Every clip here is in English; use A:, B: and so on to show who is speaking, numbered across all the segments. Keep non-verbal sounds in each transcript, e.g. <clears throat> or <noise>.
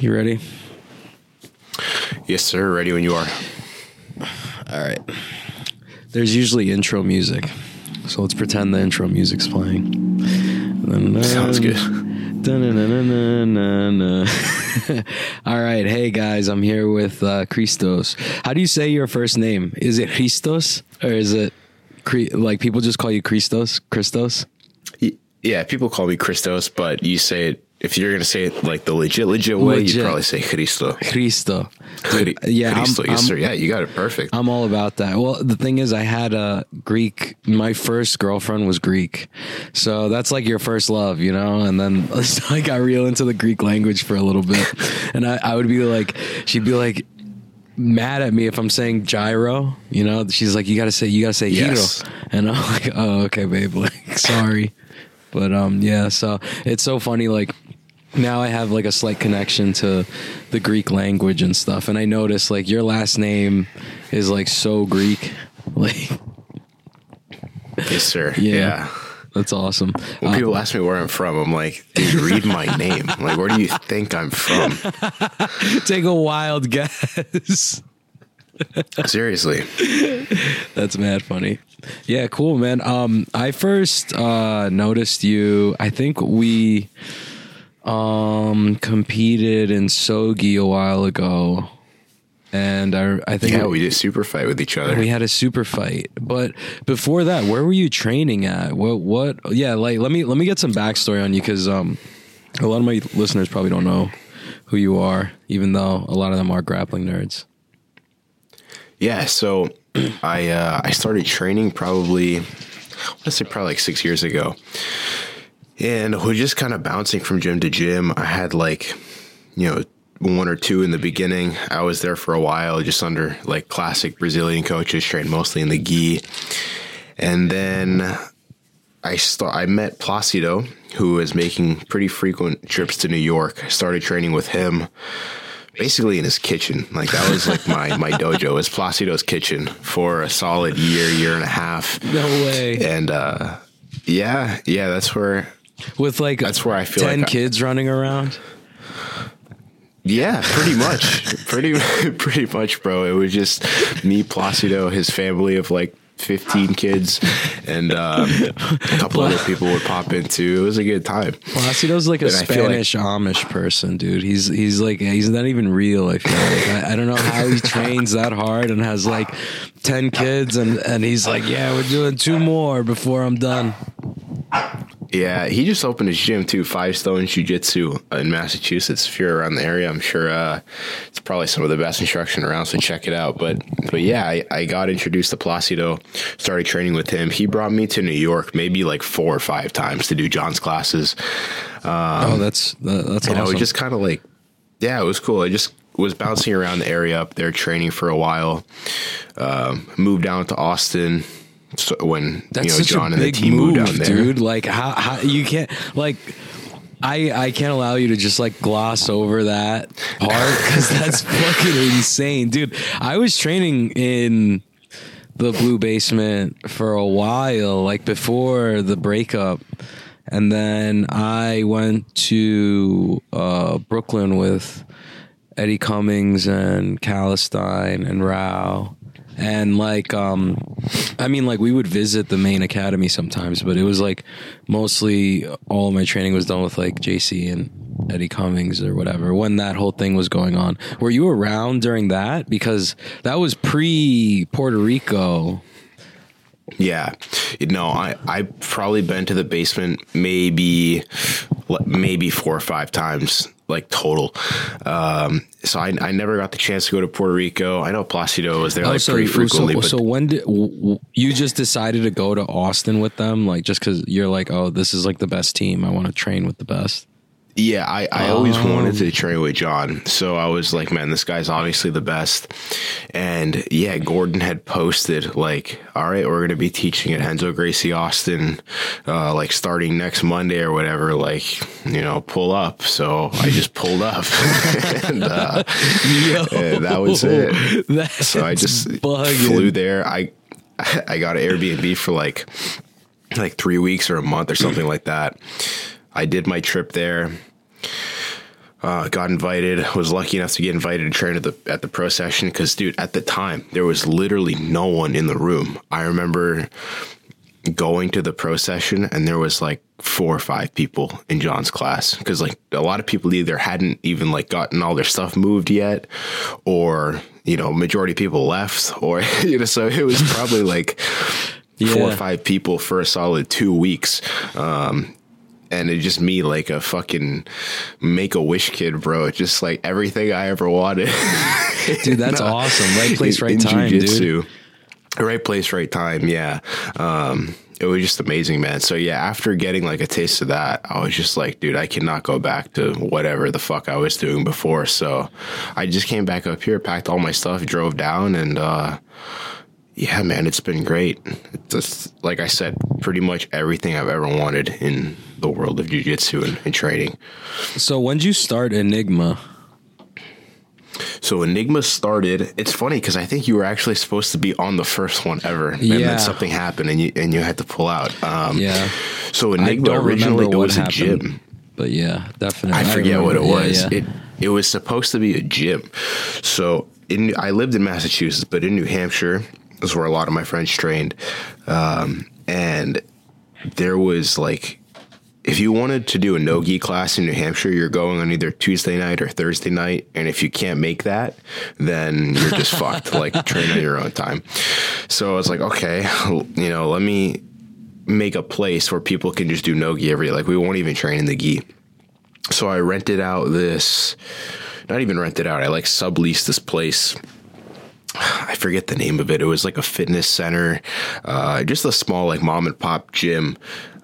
A: You ready?
B: Yes, sir. Ready when you are.
A: All right. There's usually intro music. So let's pretend the intro music's playing.
B: Sounds good. <laughs>
A: All right. Hey, guys. I'm here with uh, Christos. How do you say your first name? Is it Christos or is it like people just call you Christos? Christos?
B: Yeah, people call me Christos, but you say it if you're gonna say it like the legit, legit way,
A: Legit.
B: you'd probably say Christo.
A: Christo.
B: Dude,
A: yeah, I'm-
B: yes,
A: I'm-
B: sir. Yeah, you got it perfect.
A: I'm all about that. Well, the thing is, I had a Greek. My first girlfriend was Greek, so that's like your first love, you know. And then <laughs> so I got real into the Greek language for a little bit, <laughs> and I, I would be like, she'd be like mad at me if I'm saying gyro, you know. She's like, you gotta say, you gotta say
B: Yes.
A: hero, and I'm <laughs> like, oh, okay, babe, like sorry, but um, yeah. So it's so funny, like now I have like a slight connection to the Greek language and stuff, and I notice like your last name is like so Greek, <laughs> like
B: yes, sir.
A: yeah,
B: Yeah.
A: that's awesome.
B: When
A: Uh,
B: people ask me where I'm from, I'm like, dude, read my <laughs> name. Like, where do you think I'm from? <laughs>
A: take a wild guess.
B: Seriously.
A: That's mad funny. Yeah, cool, man. Um, I first uh noticed you. I think we um competed in Sogi a while ago, and I I think
B: Yeah, we did a super fight with each other.
A: we had a super fight. But before that, where were you training at? What what? Yeah, like let me let me get some backstory on you because um a lot of my listeners probably don't know who you are, even though a lot of them are grappling nerds.
B: Yeah, so <clears throat> I uh, I started training probably I want to say probably like six years ago, and we're just kind of bouncing from gym to gym. I had like you know one or two in the beginning. I was there for a while, just under like classic Brazilian coaches, trained mostly in the gi, and then I start. I met Placido, who was making pretty frequent trips to New York. I started training with him basically in his kitchen. Like that was like my my dojo was Placido's kitchen for a solid year, year and a half.
A: No way.
B: And uh yeah, yeah, that's where
A: With like
B: That's where I feel
A: ten
B: like I-
A: kids running around.
B: yeah, pretty much. <laughs> pretty pretty much, bro. It was just me, Placido, his family of like 15 kids and um, a couple other people would pop in too. It was a good time.
A: Placido's like a
B: And feel like-
A: Spanish Amish person, dude. He's he's like he's not even real. I feel like I, I don't know how he trains that hard and has like ten kids and and he's like, yeah, we're doing two more before I'm done.
B: Yeah, he just opened his gym too, Five Stone Jiu Jitsu in Massachusetts. If you're around the area, I'm sure uh, it's probably some of the best instruction around. So check it out. But but yeah, I, I got introduced to Placido, started training with him. He brought me to New York maybe like four or five times to do John's classes.
A: oh, that's that, that's
B: You know,
A: awesome.
B: it just kind of like yeah, it was cool. I just was bouncing around the area up there training for a while. Um, moved down to Austin. So when
A: That's
B: you know
A: such
B: John
A: a
B: and the team
A: move,
B: moved down there,
A: dude. Like how, how you can't like. I, I can't allow you to just like gloss over that part <laughs> because that's fucking insane, dude. I was training in the blue basement for a while, like before the breakup, and then I went to uh, Brooklyn with Eddie Cummings and Calistine and Rao. And like, um, I mean, like we would visit the main academy sometimes, but it was like mostly all my training was done with like JC and Eddie Cummings or whatever when that whole thing was going on. Were you around during that? Because that was pre Puerto Rico.
B: Yeah, no, I I've probably been to the basement maybe maybe four or five times, like total. Um, so I I never got the chance to go to Puerto Rico. I know Placido was there like pretty frequently,
A: so,
B: but
A: so when did w- w- you just decided to go to Austin with them? Like just because you're like, oh, this is like the best team. I want to train with the best.
B: Yeah, I, I always wanted
A: Um,
B: to train with John. So I was like, man, this guy's obviously the best. And yeah, Gordon had posted like, all right, we're going to be teaching at Renzo Gracie Austin, uh, like starting next Monday or whatever, like, you know, pull up. So I <laughs> just pulled up <laughs> and, uh, and that was it. <laughs>
A: That's
B: So I just
A: bugging.
B: flew there. I, I got an Airbnb for like, like three weeks or a month or something like that. I did my trip there. uh, got invited. Was lucky enough to get invited to train at the at the pro session because, dude, at the time there was literally no one in the room. I remember going to the pro session and there was like four or five people in John's class because like a lot of people either hadn't even like gotten all their stuff moved yet or you know majority of people left or <laughs> you know so it was probably like yeah. four or five people for a solid two weeks um and it's just me like a fucking make a wish kid bro It's just like everything i ever wanted <laughs>
A: dude that's <laughs> awesome right place right in, in time jiu-jitsu. dude
B: Right place, right time. Yeah. Um, it was just amazing, man. So yeah, after getting like a taste of that, I was just like, dude, I cannot go back to whatever the fuck I was doing before. So I just came back up here, packed all my stuff, drove down, and uh, yeah, man, it's been great. It's just, like I said, pretty much everything I've ever wanted in the world of jujitsu and, and training.
A: So when did you start Enigma?
B: So Enigma started. It's funny because I think you were actually supposed to be on the first one ever, and then something happened, and you and you had to pull out. Um,
A: yeah.
B: So Enigma originally it was happened, a gym,
A: but yeah, definitely.
B: I forget I what it was. Yeah, yeah. It it was supposed to be a gym. So in I lived in Massachusetts, but in New Hampshire is where a lot of my friends trained, um, and there was like if you wanted to do a no-gi class in New Hampshire, you're going on either Tuesday night or Thursday night. And if you can't make that, then you're just fucked. <laughs> Like train on your own time. So I was like, okay, you know, let me make a place where people can just do no-gi every like we won't even train in the gi. So I rented out this not even rented out, I like subleased this place I forget the name of it. It was like a fitness center, uh, just a small like mom and pop gym.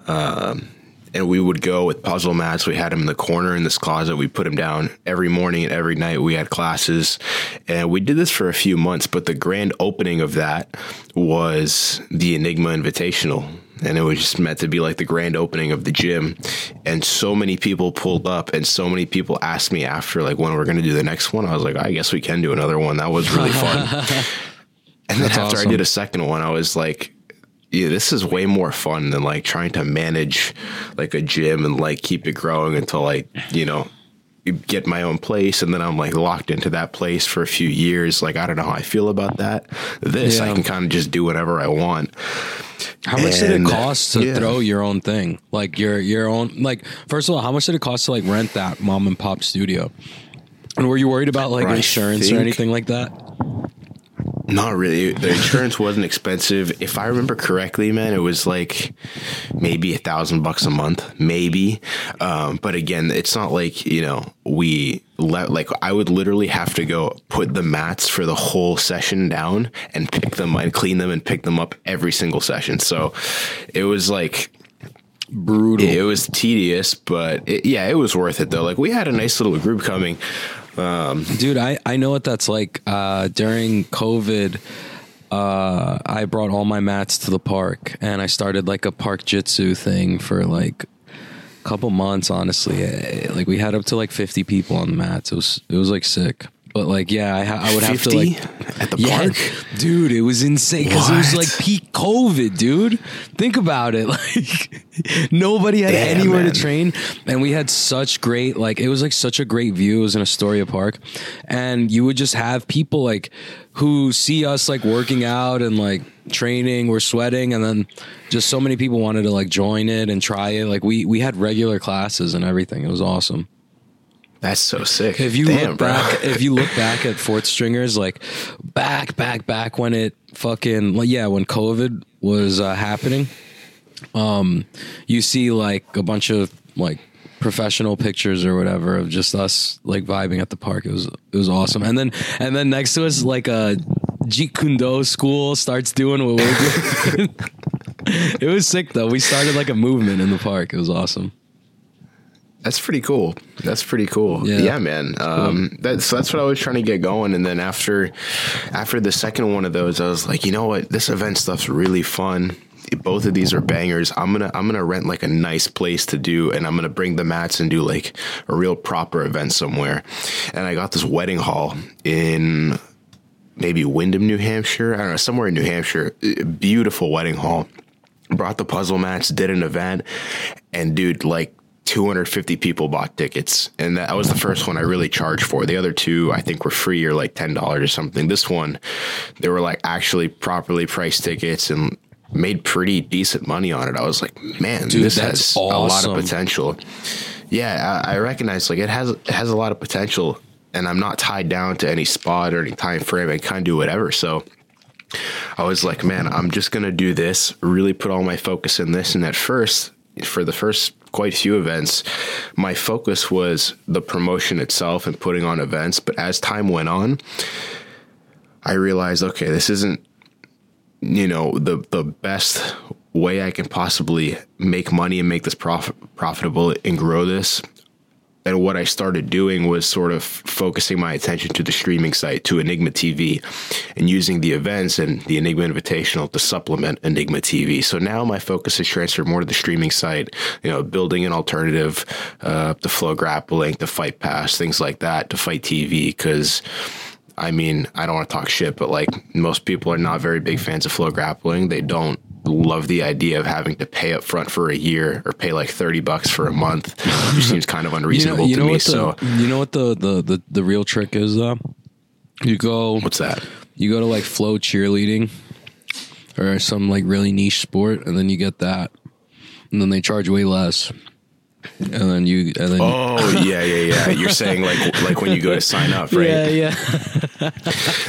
B: Um, and we would go with puzzle mats. We had them in the corner in this closet. We put them down every morning and every night. We had classes, and we did this for a few months. But the grand opening of that was the Enigma Invitational, and it was just meant to be like the grand opening of the gym. And so many people pulled up, and so many people asked me after, like, when we're going to do the next one. I was like, I guess we can do another one. That was really fun. <laughs> and then That's after awesome. I did a second one, I was like, yeah, this is way more fun than like trying to manage like a gym and like keep it growing until like, you know, get my own place and then I'm like locked into that place for a few years. Like, I don't know how I feel about that. This, yeah. I can kind of just do whatever I want.
A: How much and, did it cost to yeah. throw your own thing? Like your, your own, like, first of all, how much did it cost to like rent that mom and pop studio? And were you worried about like insurance think, or anything like that?
B: Not really. The insurance wasn't expensive. If I remember correctly, man, it was like maybe a thousand bucks a month, maybe. Um, but again, it's not like you know we let like I would literally have to go put the mats for the whole session down and pick them and clean them and pick them up every single session. So it was like
A: brutal.
B: It, it was tedious, but it, yeah, it was worth it though. Like we had a nice little group coming.
A: Um, <laughs> Dude, I, I know what that's like. Uh, during COVID, uh, I brought all my mats to the park and I started like a park jitsu thing for like a couple months, honestly. Eh, like we had up to like 50 people on the mats. It was, it was like sick. But like, yeah, I, I would have to like
B: at the yeah, park, <laughs>
A: dude. It was insane because it was like peak COVID, dude. Think about it. <laughs> Like nobody had Damn, anywhere man. to train, and we had such great like it was like such a great view. It was in Astoria Park, and you would just have people like who see us like working out and like training, we're sweating, and then just so many people wanted to like join it and try it. Like we we had regular classes and everything. It was awesome.
B: That's so sick.
A: If you Damn, look back, if you look back at <laughs> Fourth Stringers, like back, back, back when it fucking, like, yeah, when COVID was uh, happening, um, you see like a bunch of like professional pictures or whatever of just us like vibing at the park. It was it was awesome. And then and then next to us, like a Jeet Kune Do school starts doing what we're doing. <laughs> it was sick though. We started like a movement in the park. It was awesome.
B: That's pretty cool. That's pretty cool. Yeah, yeah man. Um, cool. that's that's what I was trying to get going, and then after after the second one of those, I was like, you know what, this event stuff's really fun. Both of these are bangers. I'm gonna I'm gonna rent like a nice place to do, and I'm gonna bring the mats and do like a real proper event somewhere. And I got this wedding hall in maybe Windham, New Hampshire. I don't know, somewhere in New Hampshire. Beautiful wedding hall. Brought the puzzle mats, did an event, and dude, like 250 people bought tickets and that was the first one i really charged for. The other two i think were free or like $10 or something. This one they were like actually properly priced tickets and made pretty decent money on it. I was like man
A: Dude,
B: this has a lot of potential. Yeah I, I recognize like it has it has a lot of potential and i'm not tied down to any spot or any time frame. I can kind of do whatever. So I was like, man, I'm just gonna do this, really put all my focus in this. And at first, for the first quite few events, my focus was the promotion itself and putting on events. But as time went on, I realized, okay, this isn't, you know, the the best way I can possibly make money and make this prof- profitable and grow this. And what I started doing was sort of focusing my attention to the streaming site, to Enigma TV, and using the events and the Enigma Invitational to supplement Enigma TV. So now my focus has transferred more to the streaming site, you know, building an alternative uh, to Flow Grappling, to Fight Pass, things like that, to Fight TV, because. I mean, I don't want to talk shit, but like most people are not very big fans of flow grappling. They don't love the idea of having to pay up front for a year or pay like 30 bucks for a month. It seems kind of <laughs>
A: You know,
B: unreasonable
A: you
B: to me.
A: the
B: so
A: you know what the, the the the real trick is though. You go
B: what's that?
A: you go to like flow cheerleading or some like really niche sport, and then you get that, and then they charge way less, and then you and then
B: Oh yeah, yeah, yeah. You're saying like like when you go to sign up, right?
A: yeah yeah <laughs>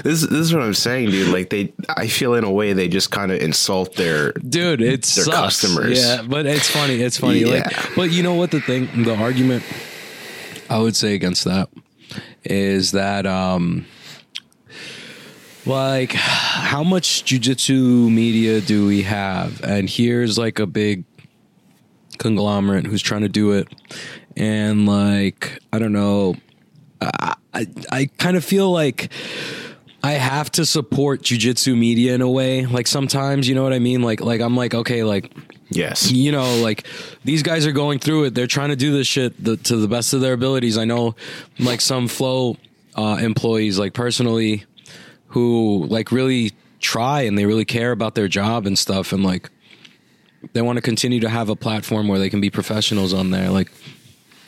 B: This this is what I'm saying, dude. Like they, I feel in a way they just kind of insult their.
A: dude it
B: Their
A: sucks.
B: customers.
A: yeah but it's funny it's funny
B: Yeah.
A: like but you know what the thing the argument i would say against that is that um like how much jujitsu media do we have and here's like a big conglomerate who's trying to do it and like i don't know i i, I kind of feel like I have to support jujitsu media in a way. Like sometimes, you know what I mean? Like, like I'm like, okay, like
B: Yes.
A: you know, like these guys are going through it. They're trying to do this shit the, to the best of their abilities. I know, like some flow uh, employees, like personally, who like really try and they really care about their job and stuff, and like they want to continue to have a platform where they can be professionals on there. Like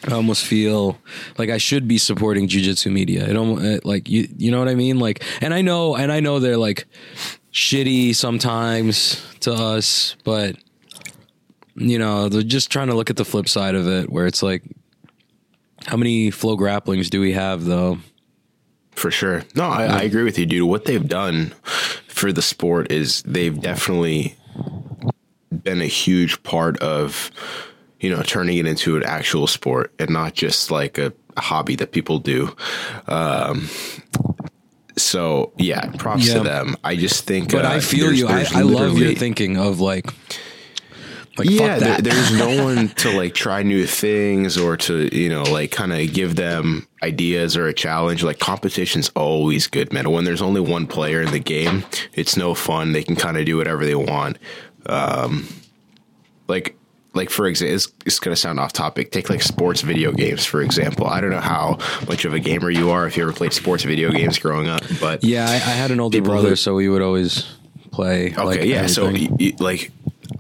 A: I almost feel like I should be supporting jujitsu media. It almost it, like you you know what I mean? Like and I know and I know they're like shitty sometimes to us, but you know, they're just trying to look at the flip side of it where it's like how many flow grapplings do we have though?
B: For sure. No, I, I agree with you, dude. What they've done for the sport is they've definitely been a huge part of, you know, turning it into an actual sport and not just like a, hobby that people do. Um, so yeah, props
A: Yeah.
B: to them. I just think,
A: But
B: uh,
A: I feel
B: there's-
A: you. I,
B: there's
A: I love your thinking of like like
B: yeah, there, there's no <laughs> one to like try new things or to you know like kind of give them ideas or a challenge. Like competition's always good, man. When there's only one player in the game, it's no fun. They can kind of do whatever they want. Um, like like for example, it's, it's gonna sound off topic. Take like sports video games for example. I don't know how much of a gamer you are if you ever played sports video games growing up, but
A: yeah, I, I had an older brother,
B: who-
A: so we would always play.
B: Okay,
A: like,
B: yeah. So,
A: everything.
B: y- like,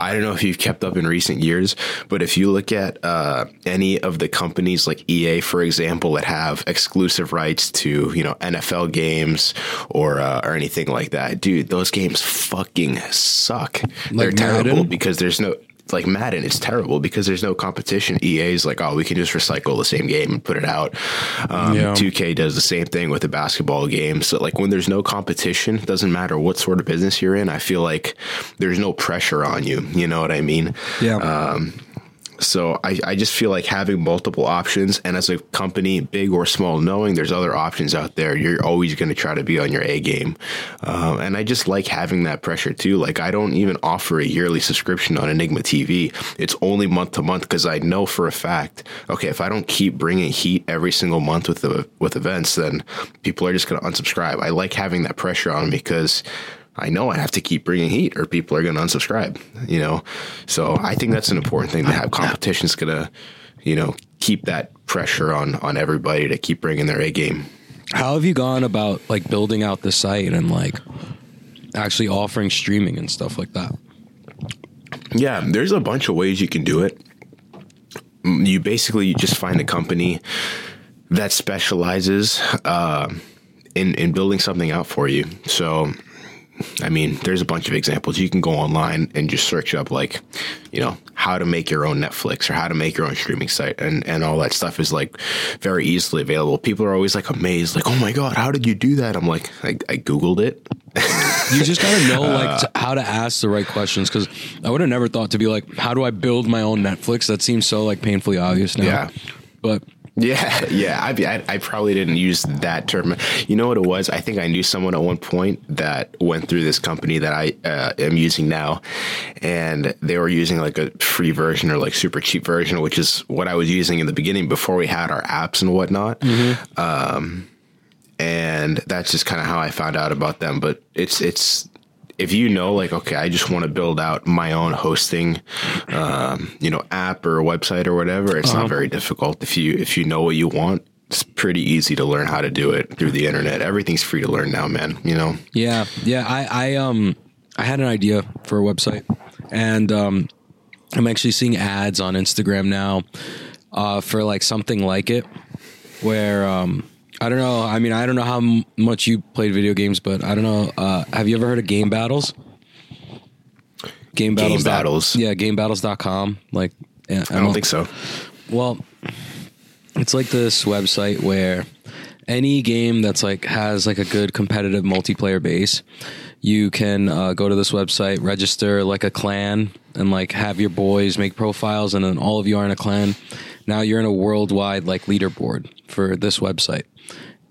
B: I don't know if you've kept up in recent years, but if you look at uh, any of the companies like EA, for example, that have exclusive rights to you know NFL games or uh, or anything like that, dude, those games fucking suck. They're
A: Like
B: terrible
A: Madden?
B: because there's no. Like Madden, it's terrible because there's no competition. EA's like, oh, we can just recycle the same game and put it out. Um,
A: Yeah.
B: 2K does the same thing with the basketball game. So, like, when there's no competition, it doesn't matter what sort of business you're in. I feel like there's no pressure on you. You know what I mean?
A: yeah.
B: uh, So I, I just feel like having multiple options and as a company, big or small, knowing there's other options out there, you're always going to try to be on your A game. Um, and I just like having that pressure too. Like I don't even offer a yearly subscription on Enigma TV. It's only month to month because I know for a fact, okay, if I don't keep bringing heat every single month with the with events, then people are just going to unsubscribe. I like having that pressure on because I know I have to keep bringing heat or people are going to unsubscribe, you know? So I think that's an important thing to have. <laughs> Competition's going to, you know, keep that pressure on, on everybody to keep bringing their A game.
A: How have you gone about like building out the site and like actually offering streaming and stuff like that?
B: Yeah, there's a bunch of ways you can do it. you basically you just find a company that specializes uh, in in building something out for you. So I mean, there's a bunch of examples. You can go online and just search up like, you know, how to make your own Netflix or how to make your own streaming site and, and all that stuff is like very easily available. People are always like amazed, like, oh my God, how did you do that? I'm like, I, I Googled it. <laughs>
A: you just gotta know like to, how to ask the right questions because I would have never thought to be like, how do I build my own Netflix? That seems so like painfully obvious now.
B: Yeah.
A: But
B: yeah, <laughs> yeah. I, I, I probably didn't use that term. You know what it was? I think I knew someone at one point that went through this company that I uh, am using now, and they were using like a free version or like super cheap version, which is what I was using in the beginning before we had our apps and whatnot. Mm-hmm. Um, and that's just kind of how I found out about them. But it's it's if you know like okay i just want to build out my own hosting um, you know app or website or whatever it's uh-huh. not very difficult. If you if you know what you want it's pretty easy to learn how to do it through the internet. Everything's free to learn now man you know?
A: Yeah yeah i i um i had an idea for a website and um i'm actually seeing ads on instagram now uh for like something like it where um I don't know. I mean, I don't know how m- much you played video games, but I don't know. Uh, have you ever heard of Game Battles?
B: Game Battles. Game Battles.
A: Yeah, GameBattles.com. Like, yeah,
B: I, I don't think so.
A: Well, it's like this website where any game that's like has like a good competitive multiplayer base, you can uh, go to this website, register like a clan, and like have your boys make profiles, and then all of you are in a clan. Now you're in a worldwide like leaderboard for this website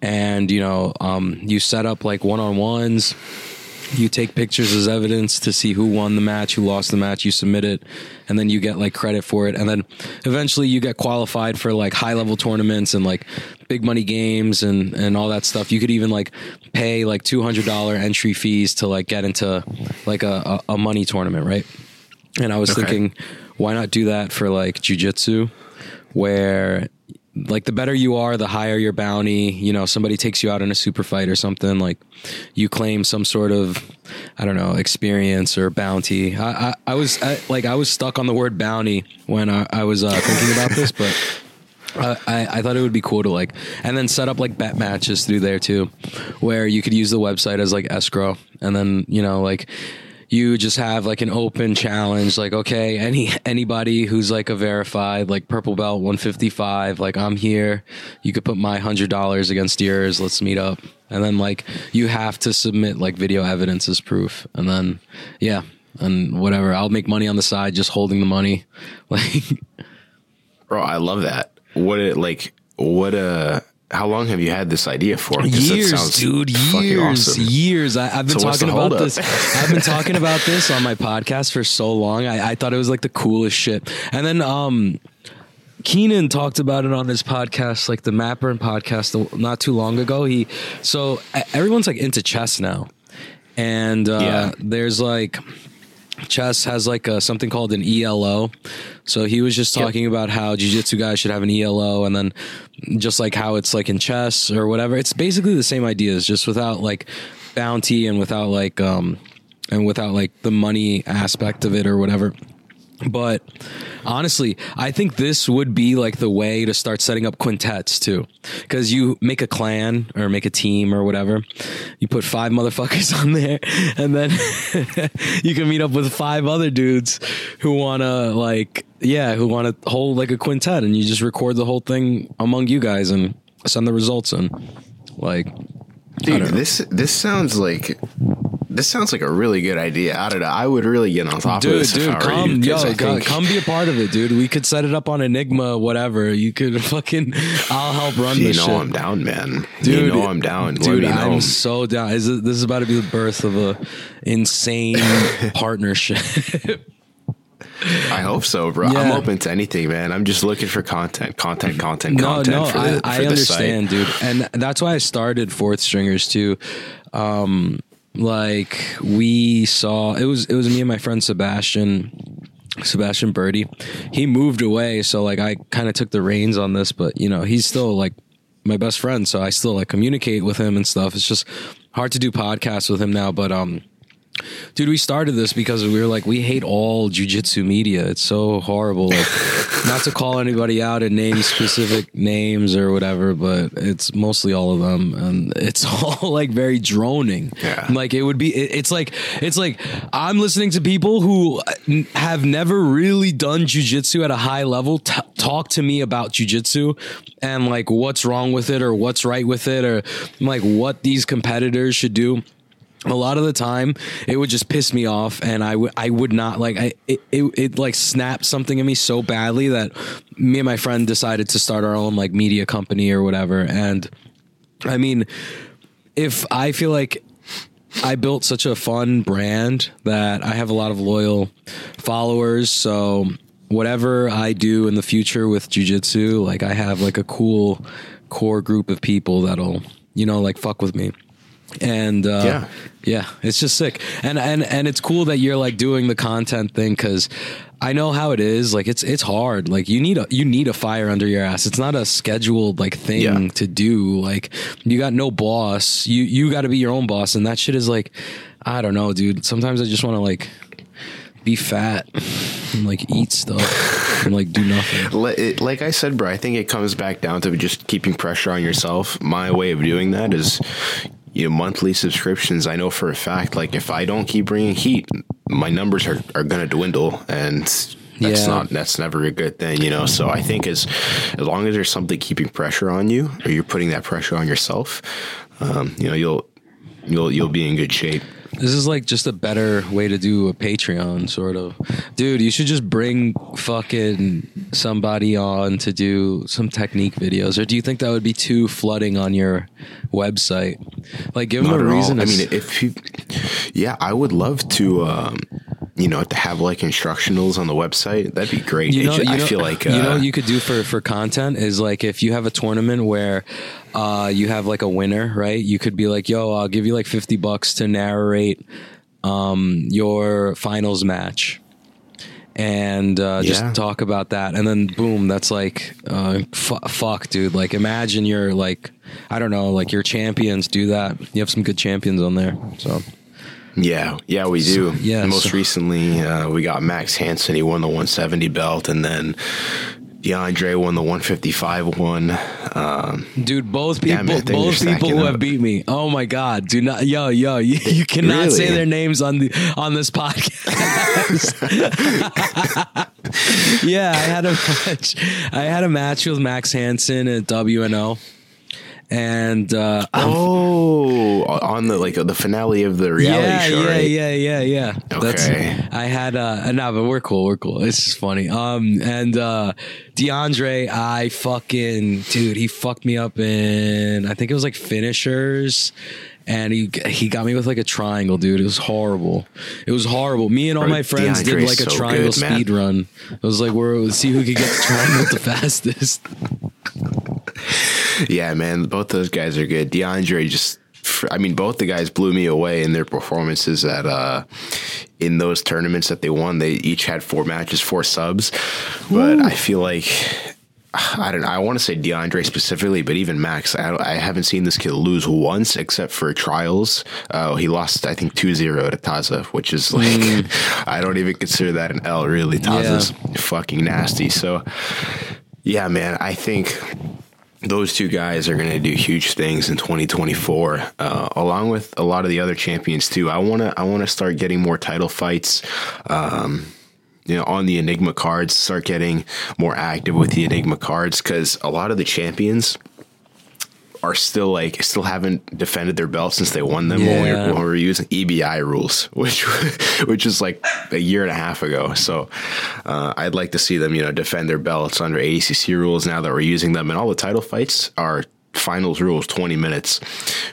A: and you know um, you set up like one-on-ones. You take pictures as evidence to see who won the match who lost the match. You submit it and then you get like credit for it. And then eventually you get qualified for like high level tournaments and like big money games and and all that stuff. You could even like pay like $200 entry fees to like get into like a, a, a money tournament right? And i was okay. thinking why not do that for like jiu-jitsu where like the better you are, the higher your bounty. You know, somebody takes you out in a super fight or something. Like you claim some sort of, I don't know, experience or bounty. I, I, I was I, like, I was stuck on the word bounty when I, I was uh, thinking about this, but. I, I thought it would be cool to like, and then set up like bet matches through there too, where you could use the website as like escrow, and then you know like you just have like an open challenge like okay any anybody who's like a verified like purple belt 155 like i'm here. You could put my hundred dollars against yours. Let's meet up. And then like you have to submit like video evidence as proof. And then yeah and whatever. I'll make money on the side just holding the money. <laughs> Like
B: bro i love that. What it like what a how long have you had this idea for?
A: Years, dude. Years, awesome. years. I, have been so talking about this. I've been talking about this on my podcast for so long. I, I, thought it was like the coolest shit. And then, um, Keenan talked about it on his podcast, like the Mapper and podcast, not too long ago. He so everyone's like into chess now, and uh, yeah. there's like chess has like a, something called an ELO. So he was just talking yep. about how jiu-jitsu guys should have an ELO and then just like how it's like in chess or whatever. It's basically the same ideas just without like bounty and without like um and without like the money aspect of it or whatever. But honestly, I think this would be like the way to start setting up quintets too. Cause you make a clan or make a team or whatever. You put five motherfuckers <laughs> on there and then <laughs> you can meet up with five other dudes who want to like, yeah, who want to hold like a quintet and you just record the whole thing among you guys and send the results in. Like,
B: Dude, this this sounds like this sounds like a really good idea. I don't know. I would really get on top dude, of this. Dude,
A: come,
B: you,
A: yo, think... come be a part of it, dude. We could set it up on Enigma, whatever. You could <laughs> fucking, I'll help run this.
B: you
A: this
B: know
A: shit.
B: I'm down, man. Dude, you know I'm down,
A: dude. I'm know. so down. Is it, this is about to be the birth of a insane <laughs> partnership.
B: I hope so, bro. Yeah. I'm open to anything, man. I'm just looking for content, content, content, no, content. No, for the, I,
A: I understand, dude, and that's why I started Fourth Stringers too. Um, like we saw, it was it was me and my friend Sebastian. Sebastian Birdie, he moved away, so like I kind of took the reins on this, but you know he's still like my best friend, so I still like communicate with him and stuff. It's just hard to do podcasts with him now, but um, Dude, we started this because we were like, we hate all jujitsu media. It's so horrible. Like, <laughs> not to call anybody out and name specific names or whatever, but it's mostly all of them, and it's <laughs> all like very droning.
B: Yeah.
A: Like it would be. It, it's like it's like I'm listening to people who have never really done jujitsu at a high level t- talk to me about jujitsu and like what's wrong with it or what's right with it or like what these competitors should do a lot of the time it would just piss me off and I would I would not like I it, it, it like snapped something in me so badly that me and my friend decided to start our own like media company or whatever and I mean if I feel like I built such a fun brand that I have a lot of loyal followers so whatever I do in the future with jujitsu like I have like a cool core group of people that'll you know like fuck with me and uh,
B: Yeah.
A: Yeah, it's just sick, and and and it's cool that you're like doing the content thing because I know how it is. Like it's it's hard. Like you need a you need a fire under your ass. It's not a scheduled like thing
B: Yeah.
A: to do. Like you got no boss. You you got to be your own boss, and that shit is like I don't know, dude. Sometimes I just want to like be fat and like eat stuff and like do nothing. <laughs>
B: Like I said, bro, I think it comes back down to just keeping pressure on yourself. My way of doing that is, you know, monthly subscriptions. I know for a fact, like if I don't keep bringing heat, my numbers are, are going to dwindle, and that's
A: Yeah.
B: not that's never a good thing, you know. So I think as as long as there's something keeping pressure on you, or you're putting that pressure on yourself, um, you know, you'll you'll you'll be in good shape.
A: This is like just a better way to do a Patreon, sort of. Dude, you should just bring fucking somebody on to do some technique videos. Or do you think that would be too flooding on your website? Like, give them a
B: all.
A: reason.
B: I mean, if you, yeah, I would love to, um, you know, to have like instructionals on the website. That'd be great.
A: you know,
B: It ju-
A: you
B: I feel like, uh,
A: you know what you could do for for content is like if you have a tournament where uh you have like a winner right you could be like yo i'll give you like 50 bucks to narrate um your finals match and uh, just
B: Yeah.
A: talk about that and then boom that's like uh, fu- fuck dude like imagine you're like i don't know like your champions do that you have some good champions on there so
B: yeah, yeah, we do.
A: yeah,
B: Most
A: so-
B: recently, uh, we got Max Hansen. He won the 170 belt, and then DeAndre won the 155 one. Um,
A: Dude, both
B: Yeah,
A: people,
B: man,
A: both people who
B: up.
A: have beat me. Oh my god! Do not, yo, yo, you, <laughs> you cannot say their names on the on this podcast. <laughs> yeah, I had a <laughs> match. I had a match with Max Hansen at WNO, and uh,
B: oh, on the like the finale of the reality
A: yeah,
B: show,
A: yeah,
B: right?
A: yeah, yeah, yeah.
B: Okay.
A: I had uh no, but we're cool, we're cool. It's just funny. Um and uh DeAndre, I fucking dude, he fucked me up in I think it was like finishers. And he he got me with like a triangle, dude. It was horrible. It was horrible. Me and all
B: Bro,
A: my friends did like a
B: so
A: triangle
B: good,
A: speed run. It was like we're see who could get the triangle <laughs> the fastest.
B: Yeah, man, both those guys are good. DeAndre just, I mean, both the guys blew me away in their performances at uh in those tournaments that they won. They each had four matches, four subs, but I feel like. I don't know. I want to say DeAndre specifically, but even Max, I, I haven't seen this kid lose once except for trials. Uh, he lost, I think, 2 0 to Taza, which is like, <laughs> I don't even consider that an L, really. Taza's fucking nasty. So, yeah, man, I think those two guys are going to do huge things in 2024 uh, along with a lot of the other champions too. I want to i want to start getting more title fights um, you know on the enigma cards start getting more active with the enigma cards because a lot of the champions are still like still haven't defended their belts since they won them when, we were, when we were using EBI rules, <laughs> which which is like a year and a half ago. So uh, I'd like to see them, you know, defend their belts under ADCC rules now that we're using them, and all the title fights are finals rules 20 minutes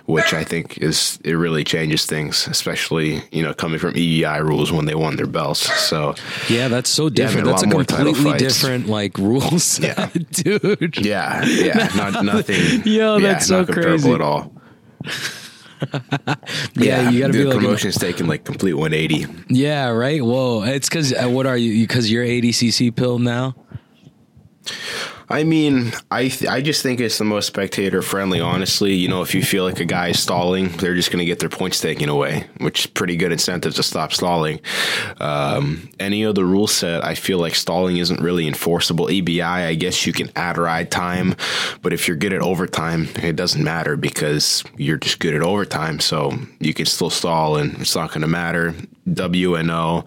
B: which i think is it really changes things especially you know coming from ebi rules when they won their belts so
A: Yeah, that's so different.
B: a
A: that's a
B: lot
A: completely different like rules
B: Yeah.
A: dude.
B: yeah yeah not <laughs> nothing
A: Yo,
B: yeah,
A: that's so
B: not
A: crazy.
B: at all <laughs>
A: Yeah, you got to be like
B: promotion's taking like complete 180
A: Yeah, right. Whoa, it's because uh, what are you? Because you're ADCC pill now.
B: I mean, I th- I just think it's the most spectator friendly. Honestly, you know, if you feel like a guy is stalling, they're just going to get their points taken away, which is pretty good incentive to stop stalling. Um, any other rule set, I feel like stalling isn't really enforceable. EBI, I guess you can add ride time, but if you're good at overtime, it doesn't matter because you're just good at overtime, so you can still stall and it's not going to matter. WNO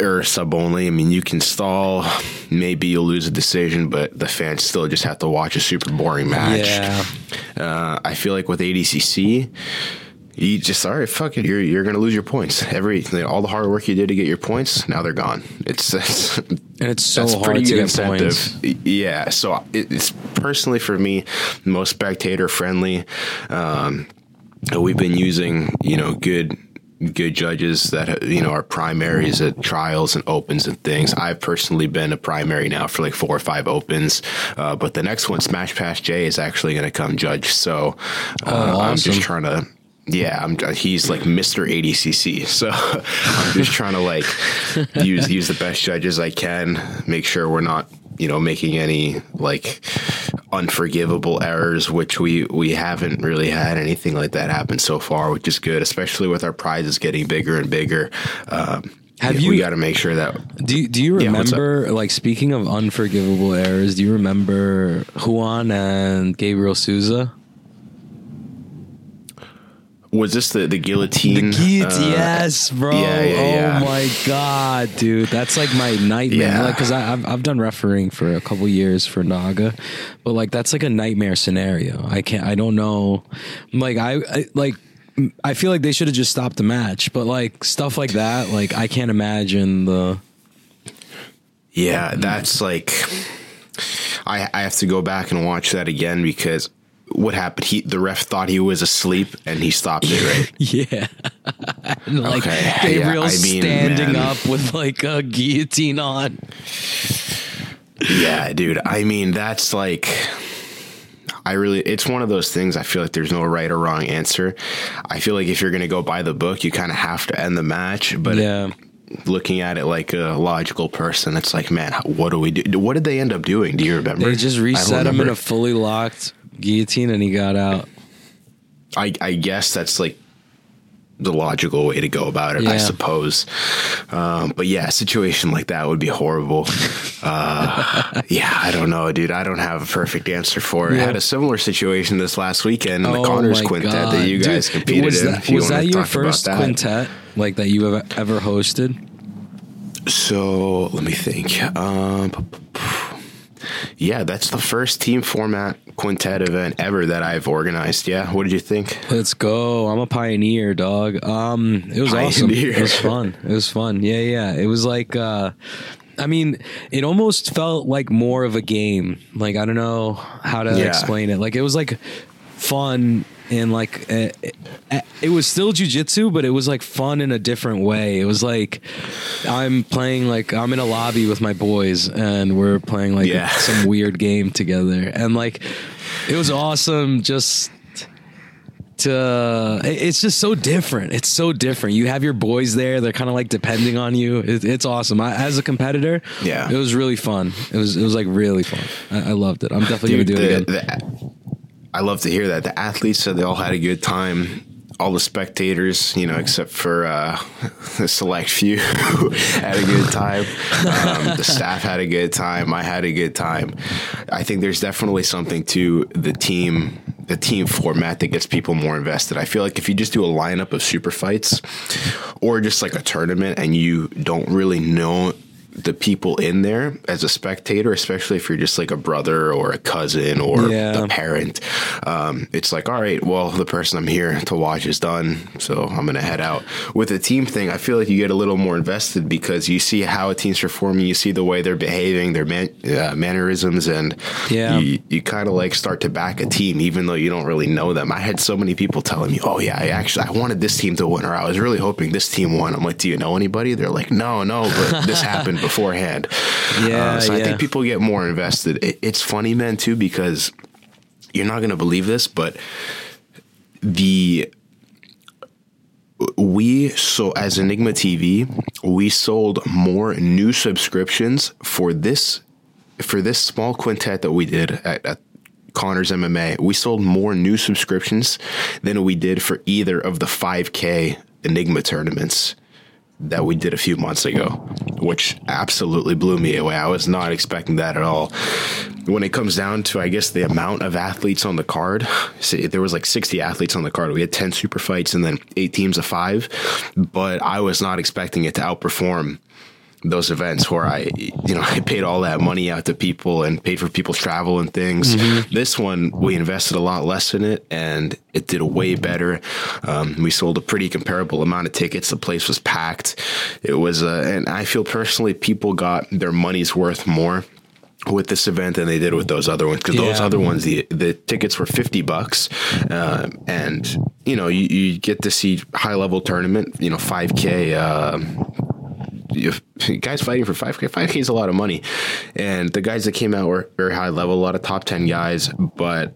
B: or sub only. I mean, you can stall. Maybe you'll lose a decision, but the fans still just have to watch a super boring match.
A: Yeah.
B: Uh, I feel like with ADCC, you just all right, fuck it. You're you're gonna lose your points. Every all the hard work you did to get your points, now they're gone. It's, <laughs> it's
A: and it's so hard to get points.
B: Yeah. So it's personally for me most spectator friendly. Um, we've been using you know good good judges that you know are primaries at trials and opens and things. I've personally been a primary now for like four or five opens, uh, but the next one, Smash Pass J, is actually going to come judge. So uh, oh, awesome. I'm just trying to. Yeah, I'm, he's like Mr. ADCC, so <laughs> I'm just trying to like use use the best judges I can, make sure we're not you know making any like unforgivable errors, which we we haven't really had anything like that happen so far, which is good, especially with our prizes getting bigger and bigger. Um, have yeah, you? We got to make sure that.
A: Do you, Do you remember, yeah, like speaking of unforgivable errors? Do you remember Juan and Gabriel Souza?
B: Was this the the guillotine?
A: The guillotine, uh, yes, bro. Yeah, yeah, yeah. Oh my god, dude, that's like my nightmare. Like, cause I, have I've done refereeing for a couple years for Naga, but like that's like a nightmare scenario. I can't. I don't know. Like I, I like. I feel like they should have just stopped the match, but like stuff like that, like I can't imagine the.
B: Yeah, that's like. I I have to go back and watch that again because what happened? He the ref thought he was asleep and he stopped it, right? <laughs>
A: yeah. <laughs> like okay. Gabriel yeah, I mean, standing man. up with like a guillotine on.
B: Yeah, dude. I mean, that's like I really it's one of those things I feel like there's no right or wrong answer. I feel like if you're going to go by the book, you kind of have to end the match, but
A: Yeah.
B: looking at it like a logical person, it's like, man, what do we do? What did they end up doing? Do you remember?
A: They just reset him in a fully locked guillotine and he got out.
B: I I guess that's like the logical way to go about it, yeah. I suppose. Um, but yeah, a situation like that would be horrible. Uh, <laughs> yeah, I don't know, dude. I don't have a perfect answer for it. Yeah. I had a similar situation this last weekend in the oh Connors Quintet God. that you guys dude, competed
A: was
B: that,
A: in. Was that your first that. quintet like that you have ever hosted?
B: So let me think. Um, yeah, that's the first team format quintet event ever that I've organized. Yeah, what did you think?
A: Let's go! I'm a pioneer, dog. Um, it was pioneer. awesome. It was fun. It was fun. Yeah, yeah. It was like, uh, I mean, it almost felt like more of a game. Like I don't know how to yeah. explain it. Like it was like fun and like it, uh, uh, it, was still jujitsu, but it was like fun in a different way. It was like I'm playing like I'm in a lobby with my boys and we're playing like yeah. some weird game together, and like it was awesome. Just to it's just so different. It's so different. You have your boys there; they're kind of like depending on you. It, it's awesome. I, as a competitor,
B: yeah,
A: it was really fun. It was it was like really fun. I, I loved it. I'm definitely Dude, gonna do
B: the, it again. The, I love to hear that. The athletes said they all had a good time. All the spectators, you know, except for uh, <laughs> a select few, <laughs> had a good time. Um, the staff had a good time. I had a good time. I think there's definitely something to the team the team format that gets people more invested. I feel like if you just do a lineup of super fights or just like a tournament and you don't really know the people in there as a spectator, especially if you're just like a brother or a cousin or yeah. a parent. Um, it's like, all right, well, the person I'm here to watch is done, so I'm gonna head out. With a team thing, I feel like you get a little more invested because you see how a team's performing, you see the way they're behaving, their man, uh, mannerisms, and
A: yeah.
B: you, you kind of like start to back a team, even though you don't really know them. I had so many people telling me, "Oh yeah, I actually I wanted this team to win, or I was really hoping this team won." I'm like, "Do you know anybody?" They're like, "No, no, but this <laughs> happened." Beforehand.
A: Yeah, uh,
B: so
A: yeah.
B: I think people get more invested. It, it's funny, man, too, because you're not going to believe this, but the we so as Enigma TV, we sold more new subscriptions for this for this small quintet that we did at, at Connors MMA, we sold more new subscriptions than we did for either of the 5K Enigma tournaments that we did a few months ago, which absolutely blew me away. I was not expecting that at all. When it comes down to, I guess, the amount of athletes on the card, see, there was like 60 athletes on the card. We had 10 super fights and then eight teams of five, but I was not expecting it to outperform those events where I, you know, <laughs> I paid all that money out to people and paid for people's travel and things. Mm-hmm. This one, we invested a lot less in it and it did way better. Um, we sold a pretty comparable amount of tickets. The place was packed. It was, uh, and I feel personally people got their money's worth more with this event than they did with those other ones because yeah. those other ones the the tickets were 50 bucks uh, and you know you, you, get to see high level tournament you know 5k uh, <laughs> guys fighting for 5K. 5K is a lot of money. And the guys that came out were very high level, a lot of top 10 guys. But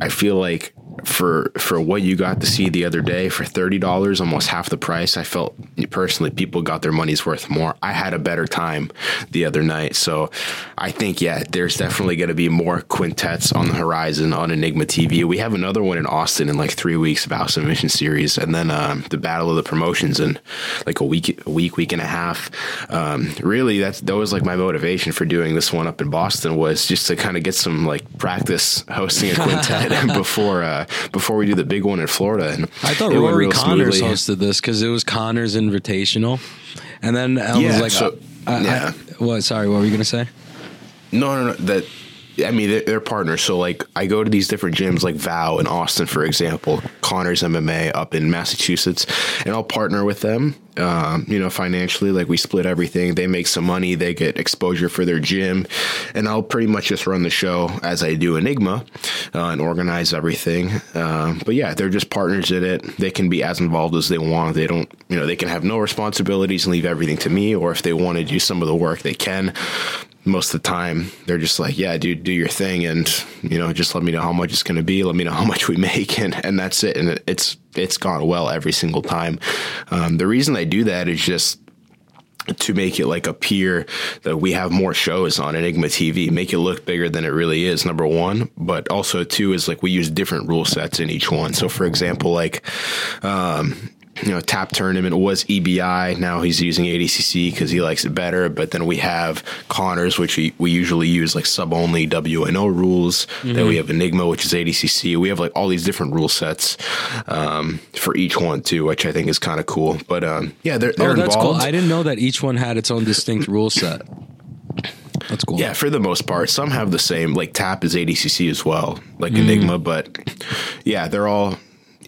B: I feel like for for what you got to see the other day for thirty dollars, almost half the price. I felt personally people got their money's worth more. I had a better time the other night, so I think yeah, there's definitely going to be more quintets on the horizon on Enigma TV. We have another one in Austin in like three weeks about submission series, and then um, the Battle of the Promotions in like a week, a week, week and a half. Um, really, that's that was like my motivation for doing this one up in Boston was just to kind of get some like practice hosting a quintet <laughs> before. Uh, before we do the big one in Florida. And
A: I thought Rory Connors smoothly. hosted this because it was Connors Invitational, and then I yeah, was like, so, uh, yeah. I, what? Sorry, what were you gonna say?
B: No, no, no. That I mean, they're, they're, partners. So, like, I go to these different gyms, like Vow in Austin, for example, Connors MMA up in Massachusetts, and I'll partner with them. Um, you know, financially, like we split everything. They make some money, they get exposure for their gym, and I'll pretty much just run the show as I do Enigma uh, and organize everything. Uh, but yeah, they're just partners in it. They can be as involved as they want. They don't, you know, they can have no responsibilities and leave everything to me, or if they want to do some of the work, they can most of the time they're just like, yeah, dude, do your thing, and you know, just let me know how much it's going to be. Let me know how much we make, and and that's it. And it's it's gone well every single time. Um, the reason I do that is just to make it like appear that we have more shows on Enigma TV, make it look bigger than it really is. Number one, but also two is like we use different rule sets in each one. So, for example, like um, you know, tap tournament was EBI. Now he's using ADCC because he likes it better. But then we have Connors, which we, we usually use like sub only WNO rules. Mm-hmm. Then we have Enigma, which is ADCC. We have like all these different rule sets um, for each one too, which I think is kind of cool. But um, yeah, they're, they're oh, that's involved.
A: cool. I didn't know that each one had its own distinct rule set. That's cool.
B: Yeah, for the most part, some have the same. Like Tap is ADCC as well, like mm. Enigma. But yeah, they're all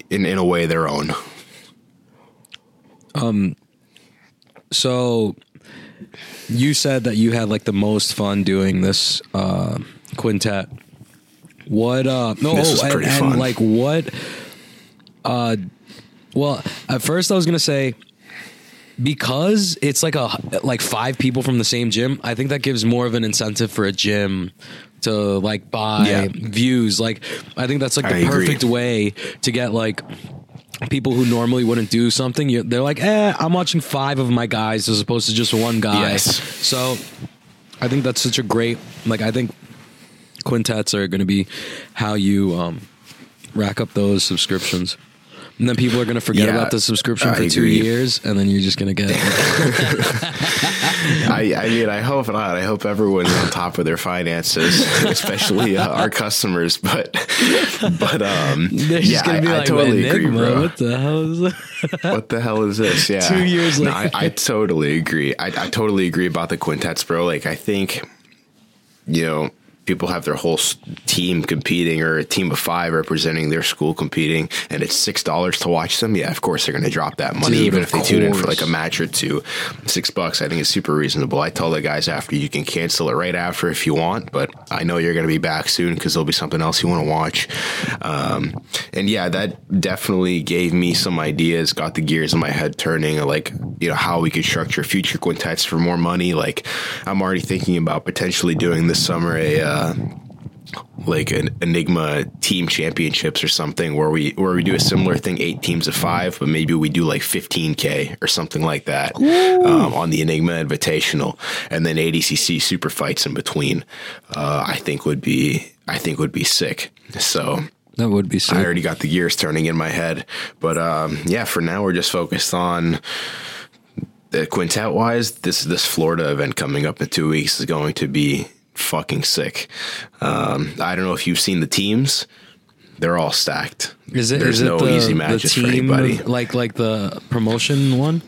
B: in in a way their own.
A: Um, so you said that you had like the most fun doing this uh, quintet. What? Uh, no, this oh, and, and like what? Uh, well, at first I was gonna say because it's like a like five people from the same gym. I think that gives more of an incentive for a gym to like buy yeah. views. Like I think that's like the I perfect agree. way to get like people who normally wouldn't do something, they're like, eh, I'm watching five of my guys as opposed to just one guy. Yes. So I think that's such a great, like, I think quintets are going to be how you um, rack up those subscriptions. And then people are going to forget yeah, about the subscription for two years, and then you're just going to get. <laughs> <laughs>
B: I, I, mean, I hope not. I hope everyone's on top of their finances, <laughs> especially uh, our customers. But, but um, yeah, I, like, I, totally agree, bro.
A: What the hell is
B: that? what the hell is this? Yeah,
A: two years later. No,
B: I, I totally agree. I, I totally agree about the quintets, bro. Like, I think, you know people have their whole team competing or a team of five representing their school competing and it's six dollars to watch them yeah of course they're going to drop that money Dude, even if they course. tune in for like a match or two. Six bucks i think is super reasonable. I tell the guys after you can cancel it right after if you want but i know you're going to be back soon because there'll be something else you want to watch. Um, and yeah that definitely gave me some ideas got the gears in my head turning like you know how we could structure future quintets for more money. Like i'm already thinking about potentially doing this summer a uh, like an Enigma team championships or something where we where we do a similar thing, eight teams of five, but maybe we do like 15k or something like that um, on the Enigma Invitational, and then ADCC super fights in between. Uh, I think would be I think would be sick. So
A: That would be sick.
B: I already got the gears turning in my head. But um, yeah, for now we're just focused on the quintet wise. This this Florida event coming up in two weeks is going to be fucking sick. Um, I don't know if you've seen the teams. They're all stacked.
A: Is it?
B: There's
A: is it
B: no
A: the,
B: easy matches for anybody.
A: like like the promotion one?